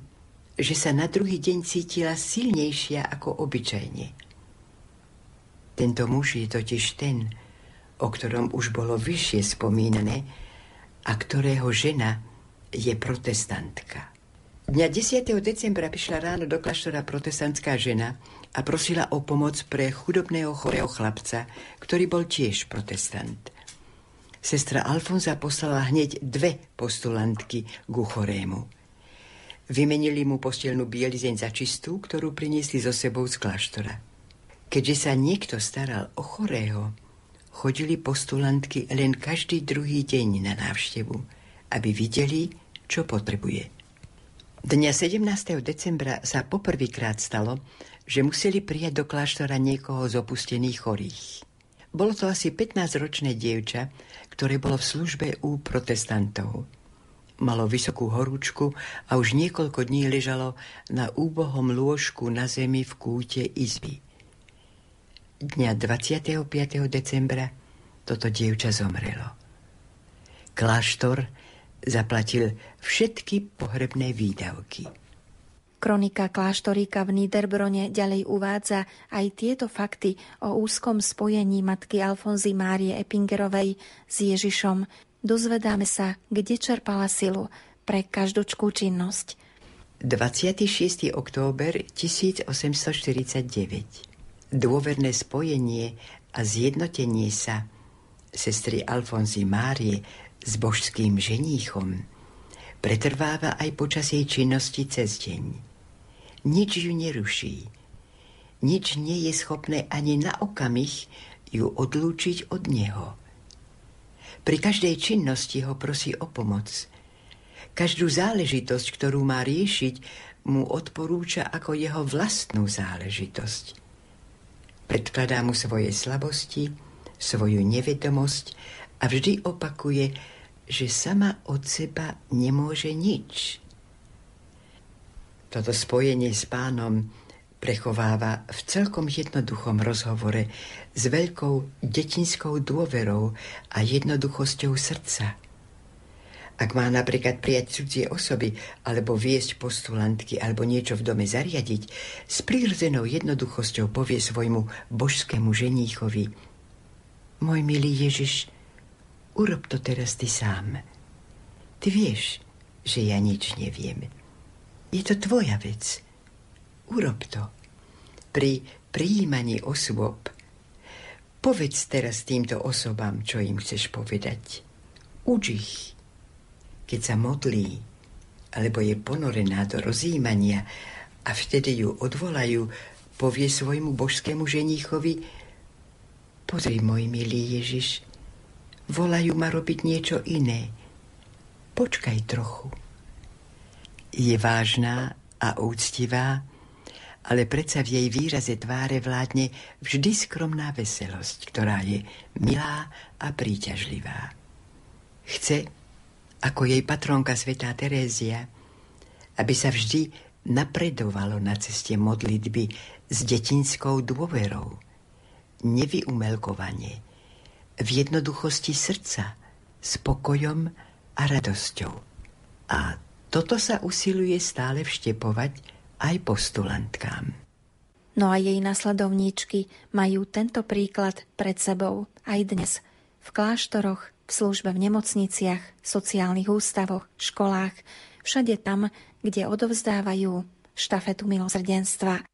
že sa na druhý deň cítila silnejšia ako obyčajne. Tento muž je totiž ten, o ktorom už bolo vyššie spomínané a ktorého žena je protestantka. Dňa 10. decembra prišla ráno do kláštora protestantská žena a prosila o pomoc pre chudobného chorého chlapca, ktorý bol tiež protestant. Sestra Alfonza poslala hneď dve postulantky ku chorému. Vymenili mu postelnú bielizeň za čistú, ktorú priniesli so sebou z kláštora. Keďže sa niekto staral o chorého, chodili postulantky len každý druhý deň na návštevu, aby videli, čo potrebuje. Dňa 17. decembra sa poprvýkrát stalo, že museli prijať do kláštora niekoho z opustených chorých. Bolo to asi 15-ročné dievča, ktoré bolo v službe u protestantov. Malo vysokú horúčku a už niekoľko dní ležalo na úbohom lôžku na zemi v kúte izby. Dňa 25. decembra toto dievča zomrelo. Kláštor zaplatil všetky pohrebné výdavky. Kronika kláštoríka v Niederbrone ďalej uvádza aj tieto fakty o úzkom spojení matky Alfonzy Márie Epingerovej s Ježišom, Dozvedáme sa, kde čerpala silu pre každočkú činnosť. 26. október 1849. Dôverné spojenie a zjednotenie sa sestry Alfonzy Márie s božským ženíchom pretrváva aj počas jej činnosti cez deň. Nič ju neruší. Nič nie je schopné ani na okamih ju odlúčiť od neho. Pri každej činnosti ho prosí o pomoc. Každú záležitosť, ktorú má riešiť, mu odporúča ako jeho vlastnú záležitosť. Predkladá mu svoje slabosti, svoju nevedomosť a vždy opakuje, že sama od seba nemôže nič. Toto spojenie s pánom prechováva v celkom jednoduchom rozhovore s veľkou detinskou dôverou a jednoduchosťou srdca. Ak má napríklad prijať cudzie osoby, alebo viesť postulantky, alebo niečo v dome zariadiť, s prírodzenou jednoduchosťou povie svojmu božskému ženíchovi Môj milý Ježiš, urob to teraz ty sám. Ty vieš, že ja nič neviem. Je to tvoja vec. Urob to. Pri prijímaní osôb povedz teraz týmto osobám, čo im chceš povedať. Uč ich. Keď sa modlí, alebo je ponorená do rozjímania a vtedy ju odvolajú, povie svojmu božskému ženíchovi Pozri, môj milý Ježiš, volajú ma robiť niečo iné. Počkaj trochu. Je vážna a úctivá, ale predsa v jej výraze tváre vládne vždy skromná veselosť, ktorá je milá a príťažlivá. Chce, ako jej patronka svetá Terézia, aby sa vždy napredovalo na ceste modlitby s detinskou dôverou, nevyumelkovanie, v jednoduchosti srdca, spokojom a radosťou. A toto sa usiluje stále vštepovať aj postulantkám. No a jej nasledovníčky majú tento príklad pred sebou aj dnes v kláštoroch v službe v nemocniciach, sociálnych ústavoch, školách, všade tam, kde odovzdávajú štafetu milosrdenstva.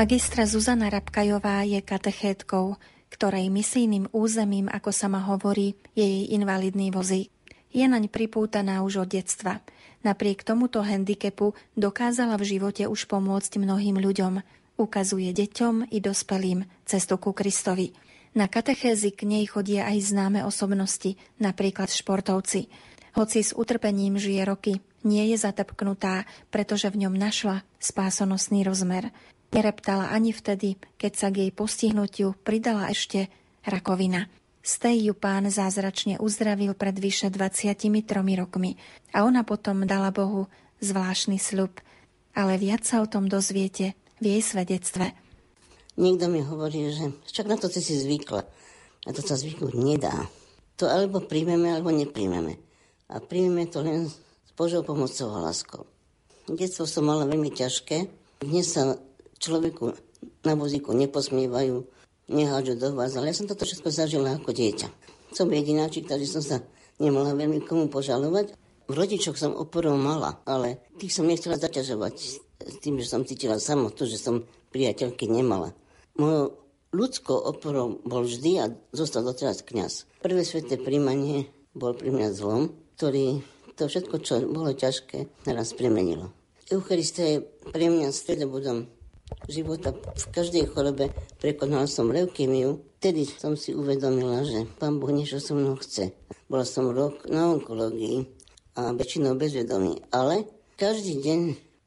Magistra Zuzana Rabkajová je katechétkou, ktorej misijným územím, ako sa ma hovorí, je jej invalidný vozík. Je naň pripútaná už od detstva. Napriek tomuto handicapu dokázala v živote už pomôcť mnohým ľuďom. Ukazuje deťom i dospelým cestu ku Kristovi. Na katechézy k nej chodia aj známe osobnosti, napríklad športovci. Hoci s utrpením žije roky, nie je zatepknutá, pretože v ňom našla spásonosný rozmer. Nereptala ani vtedy, keď sa k jej postihnutiu pridala ešte rakovina. Z tej ju pán zázračne uzdravil pred vyše 23 rokmi a ona potom dala Bohu zvláštny sľub. Ale viac sa o tom dozviete v jej svedectve. Niekto mi hovorí, že však na to si zvykla. Na to sa zvyknúť nedá. To alebo príjmeme, alebo nepríjmeme. A príjmeme to len s Božou pomocou a láskou. Detstvo som mala veľmi ťažké. Dnes sa človeku na vozíku neposmievajú, nehádžu do vás, ale ja som toto všetko zažila ako dieťa. Som jedináčik, takže som sa nemala veľmi komu požalovať. V rodičoch som oporou mala, ale tých som nechcela zaťažovať s tým, že som cítila samotu, že som priateľky nemala. Mojou ľudskou oporou bol vždy a zostal doteraz kňaz. Prvé sveté príjmanie bol pri mňa zlom, ktorý to všetko, čo bolo ťažké, naraz premenilo. Eucharistia je pre mňa stredobodom života. V každej chorobe prekonala som leukémiu. Vtedy som si uvedomila, že pán Boh niečo so mnou chce. Bola som rok na onkológii a väčšinou bezvedomí. Ale každý deň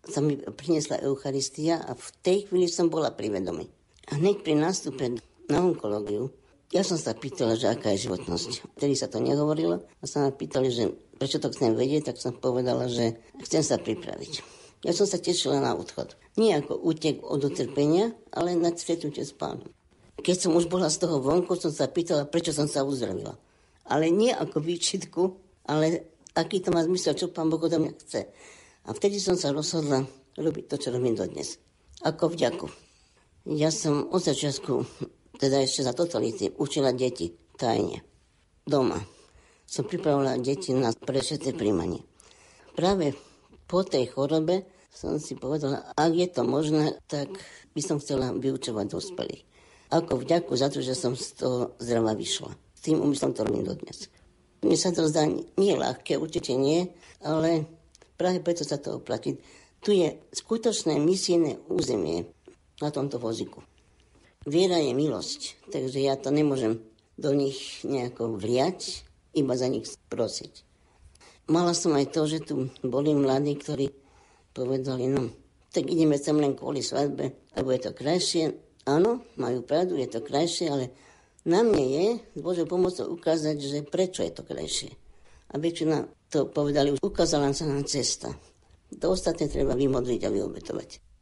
sa mi priniesla Eucharistia a v tej chvíli som bola pri vedomí. A hneď pri nástupe na onkológiu ja som sa pýtala, že aká je životnosť. Vtedy sa to nehovorilo a sa ma pýtali, že prečo to chcem vedieť, tak som povedala, že chcem sa pripraviť. Ja som sa tešila na odchod. Nie ako útek od utrpenia, ale na stretnutie s pánom. Keď som už bola z toho vonku, som sa pýtala, prečo som sa uzdravila. Ale nie ako výčitku, ale aký to má zmysel, čo pán Boh odo mňa chce. A vtedy som sa rozhodla robiť to, čo robím dodnes. Ako vďaku. Ja som od začiatku teda ešte za totality, učila deti tajne. Doma. Som pripravila deti na prešeté príjmanie. Práve po tej chorobe som si povedala, ak je to možné, tak by som chcela vyučovať dospelých. Ako vďaku za to, že som z toho zdrava vyšla. S tým umyslom to robím dodnes. Mne sa to zdá nie ľahké, určite nie, ale práve preto sa to oplatí. Tu je skutočné misijné územie na tomto voziku. Viera je milosť, takže ja to nemôžem do nich nejako vliať, iba za nich prosiť. Mala som aj to, že tu boli mladí, ktorí povedali, no, tak ideme sem len kvôli svadbe, lebo je to krajšie. Áno, majú pravdu, je to krajšie, ale na mne je s Božou pomocou ukázať, že prečo je to krajšie. A väčšina to povedali, ukázala sa nám cesta. To ostatné treba vymodliť a vyobetovať.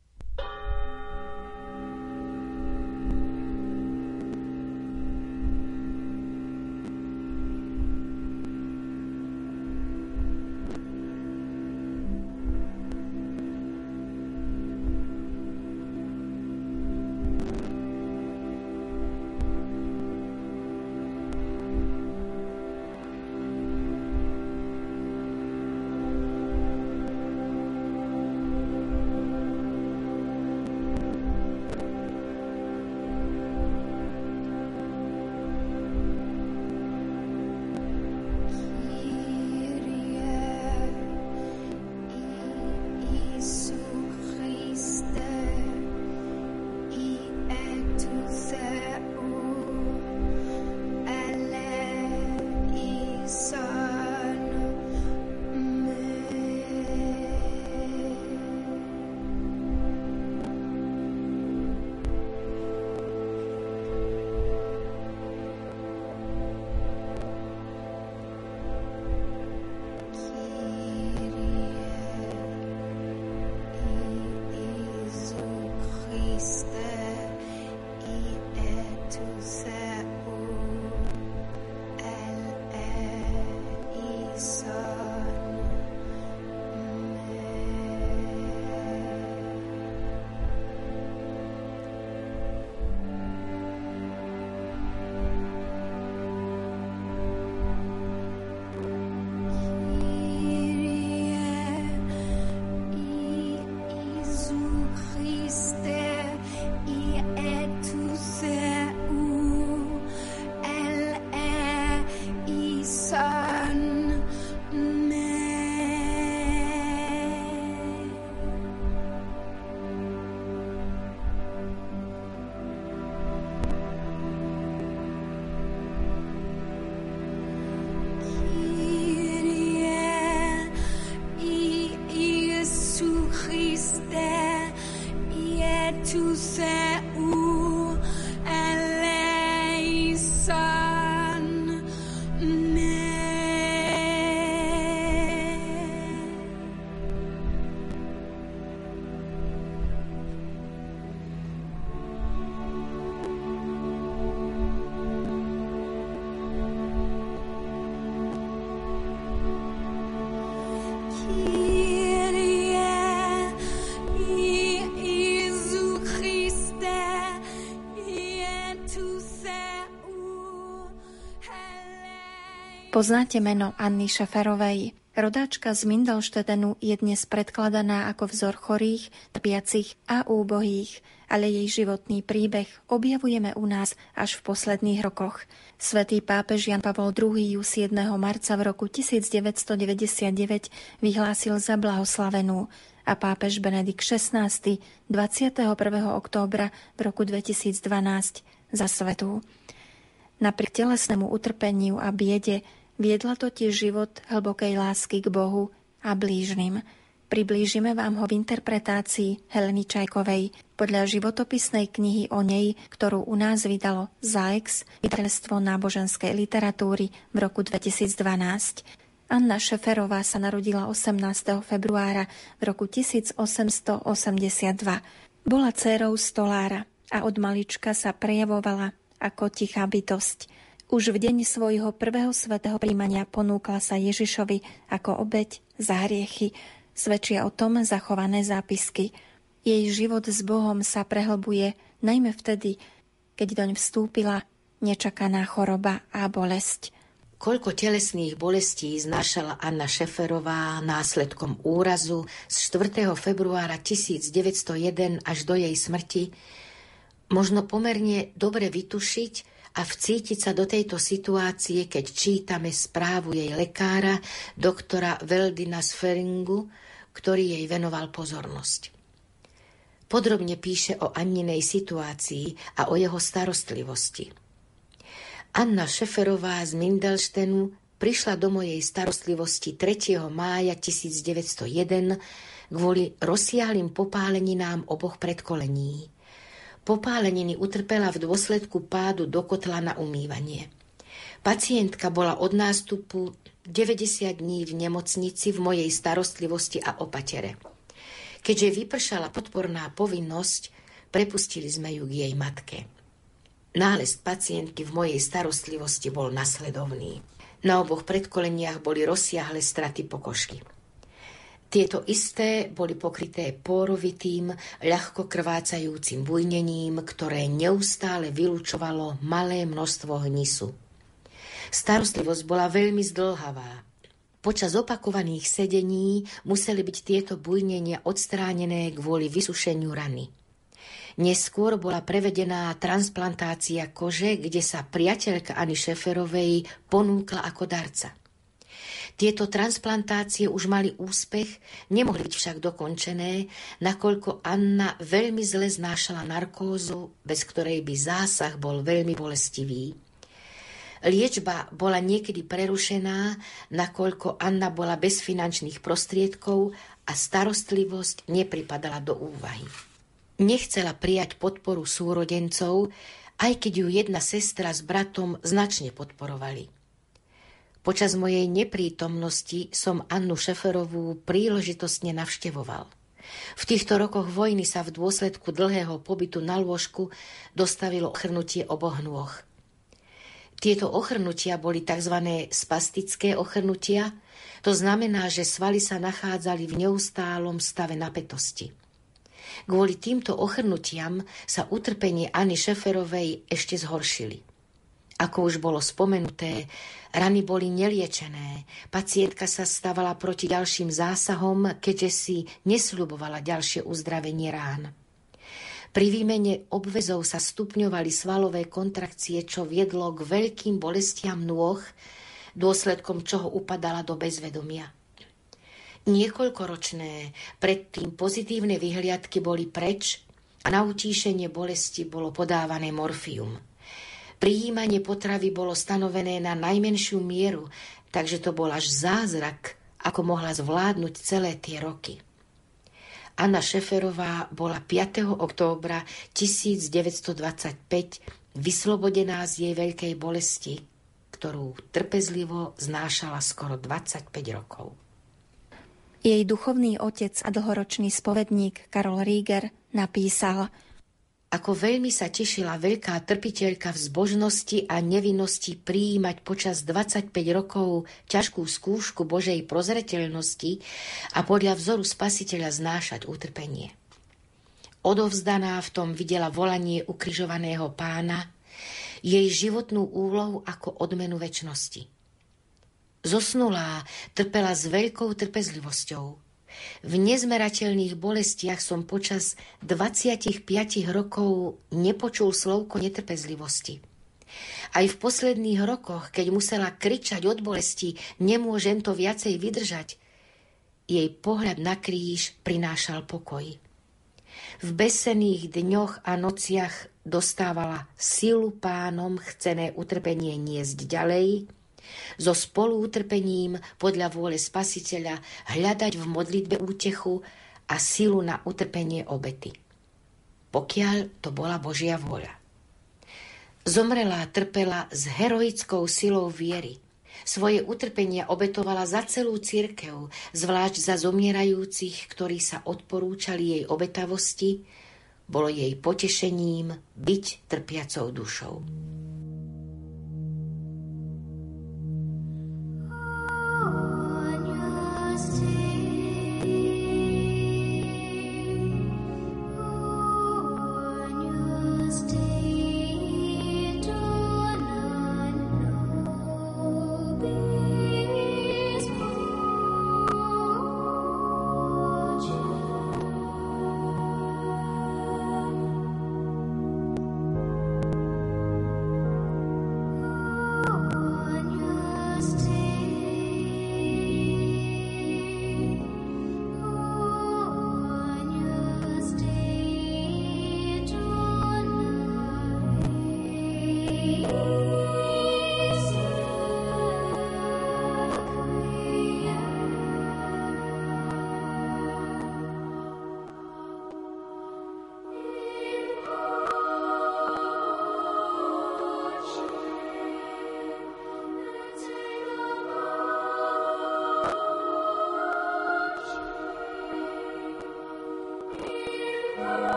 Poznáte meno Anny Šafarovej? Rodáčka z Mindelštetenu je dnes predkladaná ako vzor chorých, trpiacich a úbohých, ale jej životný príbeh objavujeme u nás až v posledných rokoch. Svetý pápež Jan Pavol II ju 7. marca v roku 1999 vyhlásil za blahoslavenú a pápež Benedikt XVI 21. októbra v roku 2012 za svetu. Napriek telesnému utrpeniu a biede Viedla totiž život hlbokej lásky k Bohu a blížnym. Priblížime vám ho v interpretácii Heleny Čajkovej podľa životopisnej knihy o nej, ktorú u nás vydalo ZAEX, vydavateľstvo náboženskej literatúry v roku 2012. Anna Šeferová sa narodila 18. februára v roku 1882. Bola dcérou stolára a od malička sa prejavovala ako tichá bytosť. Už v deň svojho prvého svetého príjmania ponúkla sa Ježišovi ako obeď za hriechy. Svedčia o tom zachované zápisky. Jej život s Bohom sa prehlbuje najmä vtedy, keď doň vstúpila nečakaná choroba a bolesť. Koľko telesných bolestí znášala Anna Šeferová následkom úrazu z 4. februára 1901 až do jej smrti, možno pomerne dobre vytušiť a vcítiť sa do tejto situácie, keď čítame správu jej lekára, doktora Veldina Sferingu, ktorý jej venoval pozornosť. Podrobne píše o Anninej situácii a o jeho starostlivosti. Anna Šeferová z Mindelštenu prišla do mojej starostlivosti 3. mája 1901 kvôli rozsiahlým popáleninám oboch predkolení – Popáleniny utrpela v dôsledku pádu do kotla na umývanie. Pacientka bola od nástupu 90 dní v nemocnici v mojej starostlivosti a opatere. Keďže vypršala podporná povinnosť, prepustili sme ju k jej matke. Nález pacientky v mojej starostlivosti bol nasledovný. Na oboch predkoleniach boli rozsiahle straty pokožky. Tieto isté boli pokryté porovitým, ľahko krvácajúcim bujnením, ktoré neustále vylúčovalo malé množstvo hnisu. Starostlivosť bola veľmi zdlhavá. Počas opakovaných sedení museli byť tieto bujnenia odstránené kvôli vysušeniu rany. Neskôr bola prevedená transplantácia kože, kde sa priateľka Ani Šeferovej ponúkla ako darca. Tieto transplantácie už mali úspech, nemohli byť však dokončené, nakoľko Anna veľmi zle znášala narkózu, bez ktorej by zásah bol veľmi bolestivý. Liečba bola niekedy prerušená, nakoľko Anna bola bez finančných prostriedkov a starostlivosť nepripadala do úvahy. Nechcela prijať podporu súrodencov, aj keď ju jedna sestra s bratom značne podporovali. Počas mojej neprítomnosti som Annu Šeferovú príležitostne navštevoval. V týchto rokoch vojny sa v dôsledku dlhého pobytu na lôžku dostavilo ochrnutie oboch nôh. Tieto ochrnutia boli tzv. spastické ochrnutia, to znamená, že svaly sa nachádzali v neustálom stave napätosti. Kvôli týmto ochrnutiam sa utrpenie Anny Šeferovej ešte zhoršili. Ako už bolo spomenuté, rany boli neliečené. Pacientka sa stávala proti ďalším zásahom, keďže si nesľubovala ďalšie uzdravenie rán. Pri výmene obvezov sa stupňovali svalové kontrakcie, čo viedlo k veľkým bolestiam nôh, dôsledkom čoho upadala do bezvedomia. Niekoľkoročné predtým pozitívne vyhliadky boli preč a na utíšenie bolesti bolo podávané morfium – Prijímanie potravy bolo stanovené na najmenšiu mieru, takže to bol až zázrak, ako mohla zvládnuť celé tie roky. Anna Šeferová bola 5. októbra 1925 vyslobodená z jej veľkej bolesti, ktorú trpezlivo znášala skoro 25 rokov. Jej duchovný otec a dlhoročný spovedník Karol Ríger napísal – ako veľmi sa tešila veľká trpiteľka v zbožnosti a nevinnosti prijímať počas 25 rokov ťažkú skúšku Božej prozreteľnosti a podľa vzoru spasiteľa znášať utrpenie. Odovzdaná v tom videla volanie ukrižovaného pána, jej životnú úlohu ako odmenu väčnosti. Zosnulá trpela s veľkou trpezlivosťou. V nezmerateľných bolestiach som počas 25 rokov nepočul slovko netrpezlivosti. Aj v posledných rokoch, keď musela kričať od bolesti, nemôžem to viacej vydržať, jej pohľad na kríž prinášal pokoj. V besených dňoch a nociach dostávala silu pánom chcené utrpenie niesť ďalej, so spolútrpením podľa vôle spasiteľa hľadať v modlitbe útechu a silu na utrpenie obety. Pokiaľ to bola Božia vôľa. Zomrelá trpela s heroickou silou viery – svoje utrpenia obetovala za celú cirkev, zvlášť za zomierajúcich, ktorí sa odporúčali jej obetavosti, bolo jej potešením byť trpiacou dušou.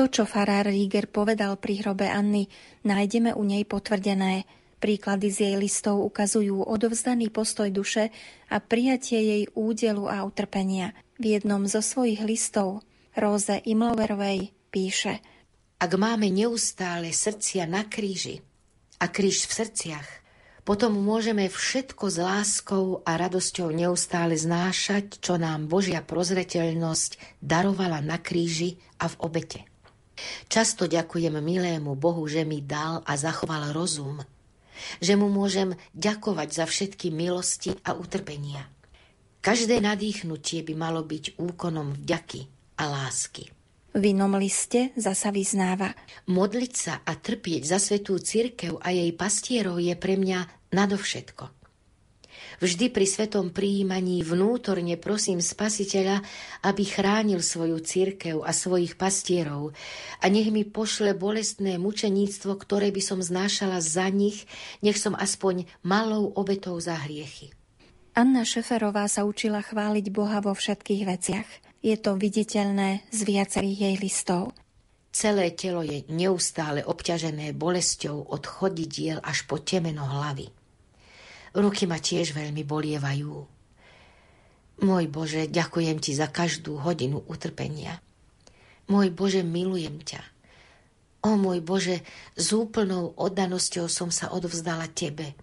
To, čo farár Ríger povedal pri hrobe Anny, nájdeme u nej potvrdené. Príklady z jej listov ukazujú odovzdaný postoj duše a prijatie jej údelu a utrpenia. V jednom zo svojich listov Róze Imloverovej píše Ak máme neustále srdcia na kríži a kríž v srdciach, potom môžeme všetko s láskou a radosťou neustále znášať, čo nám Božia prozreteľnosť darovala na kríži a v obete. Často ďakujem milému Bohu, že mi dal a zachoval rozum, že mu môžem ďakovať za všetky milosti a utrpenia. Každé nadýchnutie by malo byť úkonom vďaky a lásky. V inom liste zasa vyznáva. Modliť sa a trpieť za svetú církev a jej pastierov je pre mňa nadovšetko. Vždy pri svetom prijímaní vnútorne prosím Spasiteľa, aby chránil svoju církev a svojich pastierov a nech mi pošle bolestné mučeníctvo, ktoré by som znášala za nich, nech som aspoň malou obetou za hriechy. Anna Šeferová sa učila chváliť Boha vo všetkých veciach. Je to viditeľné z viacerých jej listov. Celé telo je neustále obťažené bolesťou od chodidiel až po temeno hlavy. Ruky ma tiež veľmi bolievajú. Môj Bože, ďakujem Ti za každú hodinu utrpenia. Môj Bože, milujem ťa. O môj Bože, s úplnou oddanosťou som sa odvzdala Tebe.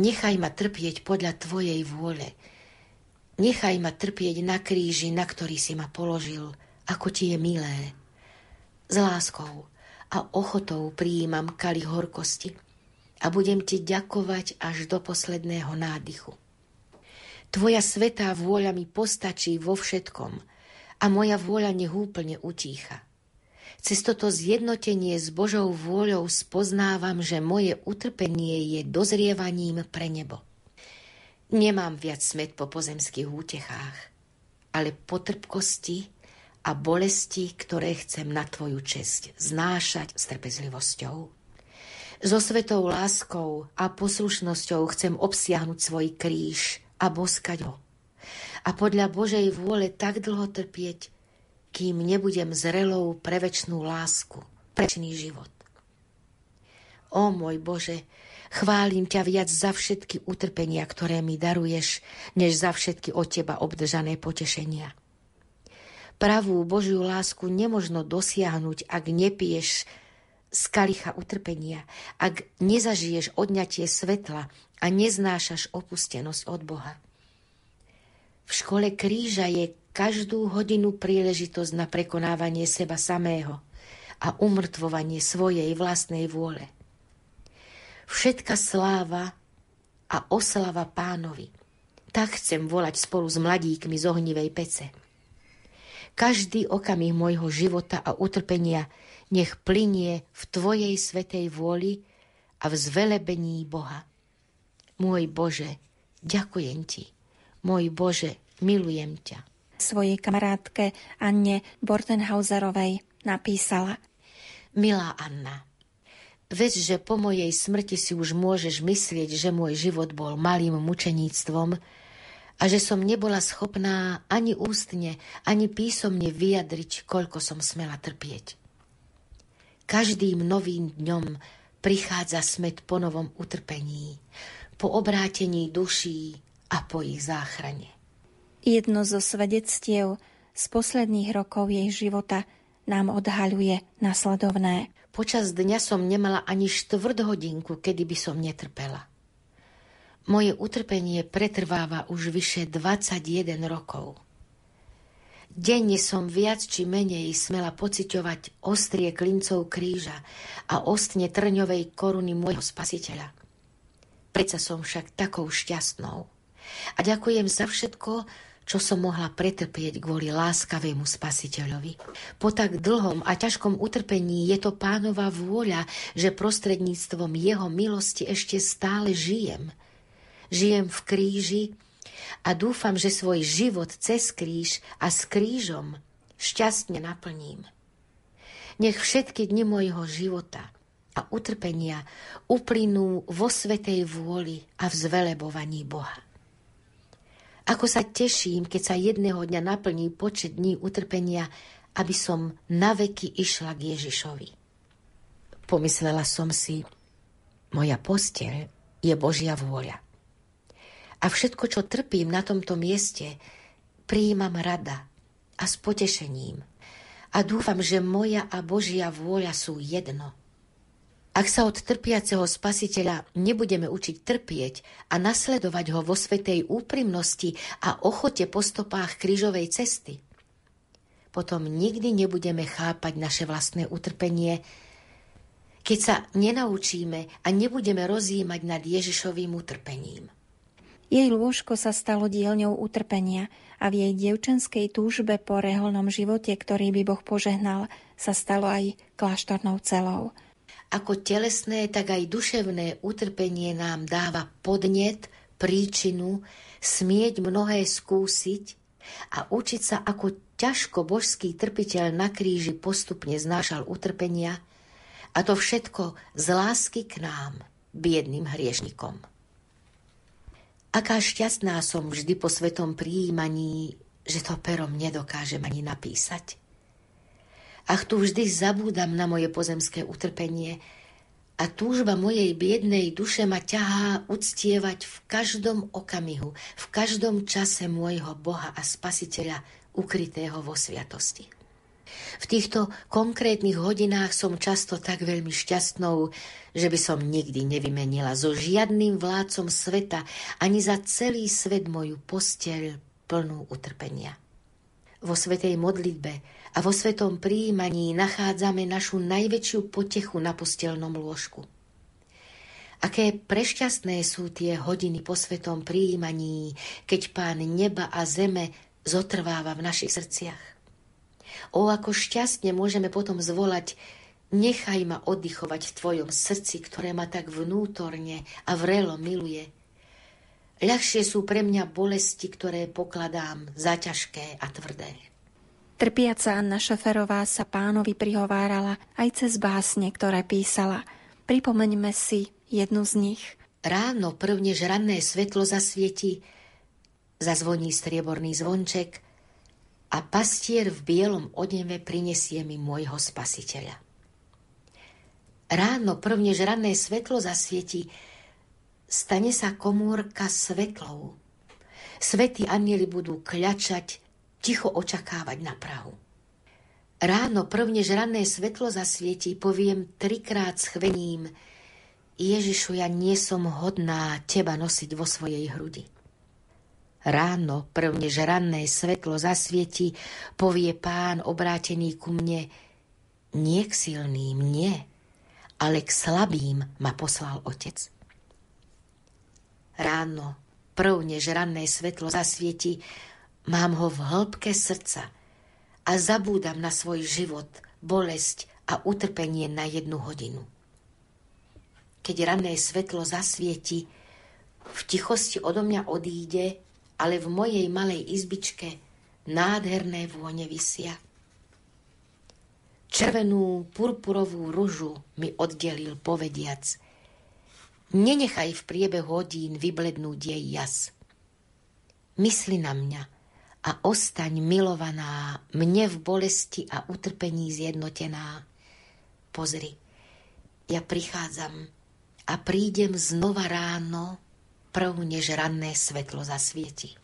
Nechaj ma trpieť podľa Tvojej vôle. Nechaj ma trpieť na kríži, na ktorý si ma položil, ako Ti je milé s láskou a ochotou prijímam kali horkosti a budem ti ďakovať až do posledného nádychu. Tvoja svetá vôľa mi postačí vo všetkom a moja vôľa nech utícha. Cez toto zjednotenie s Božou vôľou spoznávam, že moje utrpenie je dozrievaním pre nebo. Nemám viac smet po pozemských útechách, ale po trpkosti a bolesti, ktoré chcem na Tvoju česť znášať s trpezlivosťou. So svetou láskou a poslušnosťou chcem obsiahnuť svoj kríž a boskať ho. A podľa Božej vôle tak dlho trpieť, kým nebudem zrelou pre väčšnú lásku, prečný život. O môj Bože, chválim ťa viac za všetky utrpenia, ktoré mi daruješ, než za všetky od teba obdržané potešenia. Pravú Božiu lásku nemožno dosiahnuť, ak nepiješ z kalicha utrpenia, ak nezažiješ odňatie svetla a neznášaš opustenosť od Boha. V škole kríža je každú hodinu príležitosť na prekonávanie seba samého a umrtvovanie svojej vlastnej vôle. Všetka sláva a oslava pánovi. Tak chcem volať spolu s mladíkmi z ohnivej pece. Každý okamih môjho života a utrpenia nech plinie v Tvojej svetej vôli a v zvelebení Boha. Môj Bože, ďakujem Ti. Môj Bože, milujem ťa. Svojej kamarátke Anne Bortenhauserovej napísala Milá Anna, Veď, že po mojej smrti si už môžeš myslieť, že môj život bol malým mučeníctvom, a že som nebola schopná ani ústne, ani písomne vyjadriť, koľko som smela trpieť. Každým novým dňom prichádza smet po novom utrpení, po obrátení duší a po ich záchrane. Jedno zo svedectiev z posledných rokov jej života nám odhaľuje nasledovné. Počas dňa som nemala ani štvrt hodinku, kedy by som netrpela. Moje utrpenie pretrváva už vyše 21 rokov. Denne som viac či menej smela pociťovať ostrie klincov kríža a ostne trňovej koruny môjho spasiteľa. Preca som však takou šťastnou. A ďakujem za všetko, čo som mohla pretrpieť kvôli láskavému spasiteľovi. Po tak dlhom a ťažkom utrpení je to pánova vôľa, že prostredníctvom jeho milosti ešte stále žijem – žijem v kríži a dúfam, že svoj život cez kríž a s krížom šťastne naplním. Nech všetky dni mojho života a utrpenia uplynú vo svetej vôli a v zvelebovaní Boha. Ako sa teším, keď sa jedného dňa naplní počet dní utrpenia, aby som naveky išla k Ježišovi. Pomyslela som si, moja posteľ je Božia vôľa. A všetko, čo trpím na tomto mieste, prijímam rada a s potešením. A dúfam, že moja a Božia vôľa sú jedno. Ak sa od trpiaceho spasiteľa nebudeme učiť trpieť a nasledovať ho vo svetej úprimnosti a ochote po stopách krížovej cesty, potom nikdy nebudeme chápať naše vlastné utrpenie, keď sa nenaučíme a nebudeme rozjímať nad Ježišovým utrpením. Jej lôžko sa stalo dielňou utrpenia a v jej dievčenskej túžbe po reholnom živote, ktorý by Boh požehnal, sa stalo aj kláštornou celou. Ako telesné, tak aj duševné utrpenie nám dáva podnet, príčinu, smieť mnohé skúsiť a učiť sa, ako ťažko božský trpiteľ na kríži postupne znášal utrpenia a to všetko z lásky k nám, biedným hriešnikom. Aká šťastná som vždy po svetom prijímaní, že to perom nedokážem ani napísať. Ach, tu vždy zabúdam na moje pozemské utrpenie a túžba mojej biednej duše ma ťahá uctievať v každom okamihu, v každom čase môjho Boha a Spasiteľa ukrytého vo sviatosti. V týchto konkrétnych hodinách som často tak veľmi šťastnou, že by som nikdy nevymenila so žiadnym vládcom sveta ani za celý svet moju posteľ plnú utrpenia. Vo svetej modlitbe a vo svetom príjmaní nachádzame našu najväčšiu potechu na postelnom lôžku. Aké prešťastné sú tie hodiny po svetom príjmaní, keď pán neba a zeme zotrváva v našich srdciach. O, ako šťastne môžeme potom zvolať Nechaj ma oddychovať v tvojom srdci, ktoré ma tak vnútorne a vrelo miluje. Ľahšie sú pre mňa bolesti, ktoré pokladám za ťažké a tvrdé. Trpiaca Anna Šeferová sa pánovi prihovárala aj cez básne, ktoré písala. Pripomeňme si jednu z nich. Ráno prvnež ranné svetlo zasvieti, zazvoní strieborný zvonček a pastier v bielom odeve prinesie mi môjho spasiteľa. Ráno prvnež ranné svetlo zasvieti, stane sa komórka svetlou. Svety anieli budú kľačať, ticho očakávať na Prahu. Ráno prvnež ranné svetlo zasvieti, poviem trikrát schvením, Ježišu, ja nie som hodná teba nosiť vo svojej hrudi. Ráno, prvnež ranné svetlo zasvieti, povie pán obrátený ku mne, nie k silným, nie, ale k slabým ma poslal otec. Ráno, prv než ranné svetlo zasvieti, mám ho v hĺbke srdca a zabúdam na svoj život, bolesť a utrpenie na jednu hodinu. Keď ranné svetlo zasvieti, v tichosti odo mňa odíde, ale v mojej malej izbičke nádherné vône vysia. Červenú purpurovú ružu mi oddelil povediac. Nenechaj v priebehu hodín vyblednúť jej jas. Mysli na mňa a ostaň milovaná, mne v bolesti a utrpení zjednotená. Pozri, ja prichádzam a prídem znova ráno, prv než ranné svetlo zasvieti.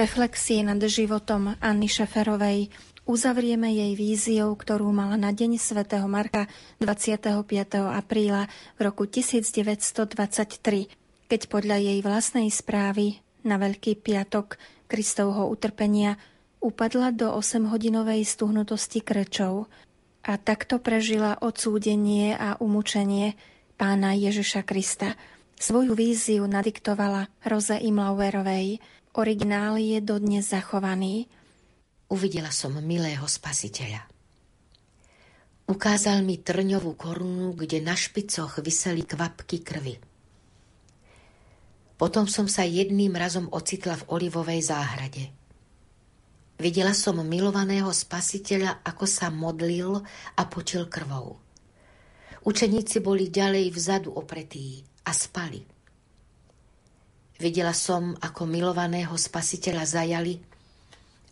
Reflexie nad životom Anny Šeferovej uzavrieme jej víziou, ktorú mala na deň svätého Marka 25. apríla v roku 1923, keď podľa jej vlastnej správy na Veľký piatok Kristovho utrpenia upadla do 8-hodinovej stuhnutosti krečov a takto prežila odsúdenie a umúčenie pána Ježiša Krista. Svoju víziu nadiktovala Roze Imlauerovej, Originál je dodnes zachovaný. Uvidela som milého spasiteľa. Ukázal mi trňovú korunu, kde na špicoch vyseli kvapky krvi. Potom som sa jedným razom ocitla v olivovej záhrade. Videla som milovaného spasiteľa, ako sa modlil a počil krvou. Učeníci boli ďalej vzadu opretí a spali. Videla som, ako milovaného spasiteľa zajali,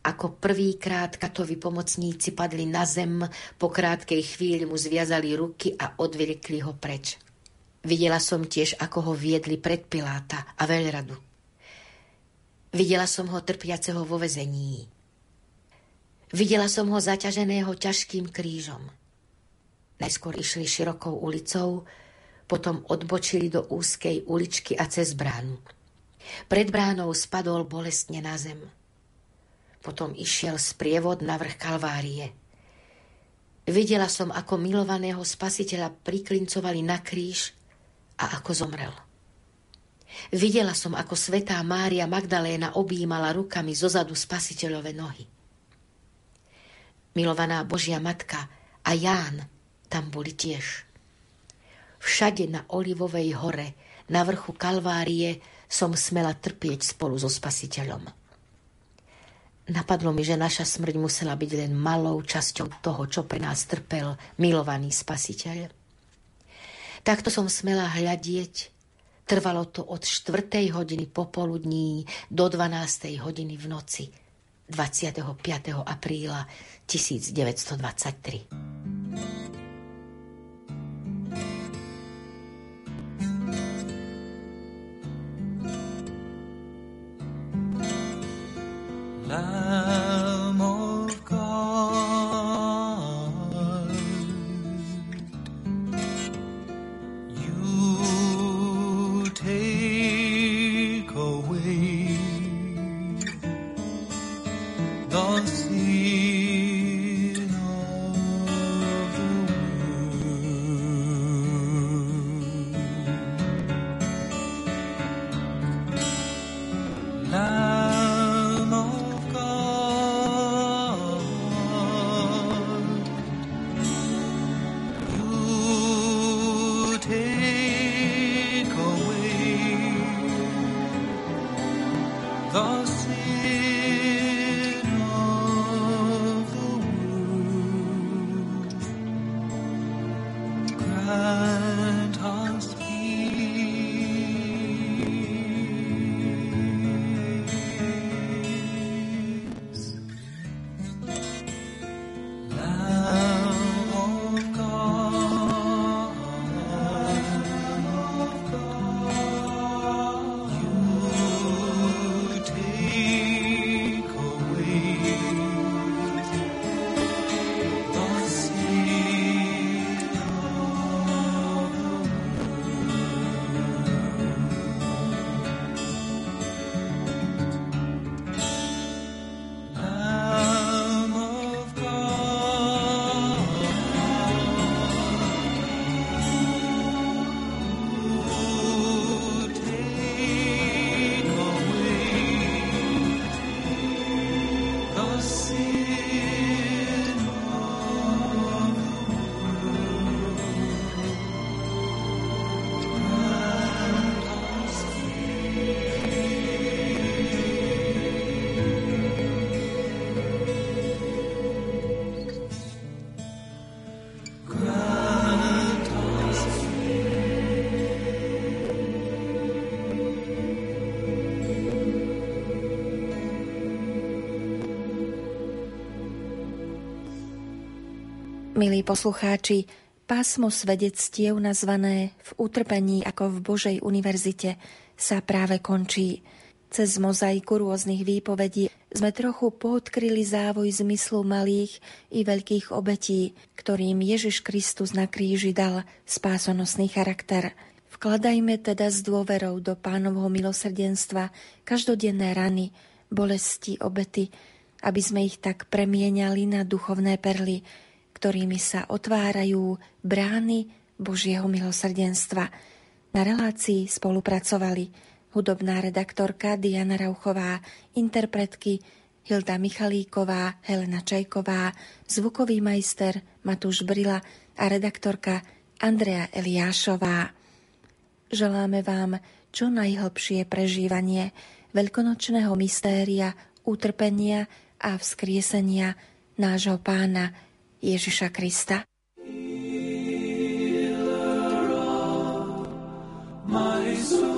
ako prvýkrát katovi pomocníci padli na zem, po krátkej chvíli mu zviazali ruky a odviekli ho preč. Videla som tiež, ako ho viedli pred Piláta a veľradu. Videla som ho trpiaceho vo vezení. Videla som ho zaťaženého ťažkým krížom. Najskôr išli širokou ulicou, potom odbočili do úzkej uličky a cez bránu. Pred bránou spadol bolestne na zem. Potom išiel sprievod na vrch Kalvárie. Videla som, ako milovaného spasiteľa priklincovali na kríž a ako zomrel. Videla som, ako svetá Mária Magdaléna objímala rukami zozadu spasiteľové nohy. Milovaná Božia Matka a Ján tam boli tiež. Všade na Olivovej hore, na vrchu Kalvárie, som smela trpieť spolu so Spasiteľom. Napadlo mi, že naša smrť musela byť len malou časťou toho, čo pre nás trpel milovaný Spasiteľ. Takto som smela hľadieť. Trvalo to od 4. hodiny popoludní do 12. hodiny v noci 25. apríla 1923. Lamb Milí poslucháči, pásmo svedectiev nazvané v utrpení ako v Božej univerzite sa práve končí. Cez mozaiku rôznych výpovedí sme trochu poodkryli závoj zmyslu malých i veľkých obetí, ktorým Ježiš Kristus na kríži dal spásonosný charakter. Vkladajme teda s dôverou do pánovho milosrdenstva každodenné rany, bolesti, obety, aby sme ich tak premieniali na duchovné perly, ktorými sa otvárajú brány Božieho milosrdenstva. Na relácii spolupracovali hudobná redaktorka Diana Rauchová, interpretky Hilda Michalíková, Helena Čajková, zvukový majster Matúš Brila a redaktorka Andrea Eliášová. Želáme vám čo najhlbšie prežívanie veľkonočného mystéria, utrpenia a vzkriesenia nášho pána Ježiša Krista. my soul.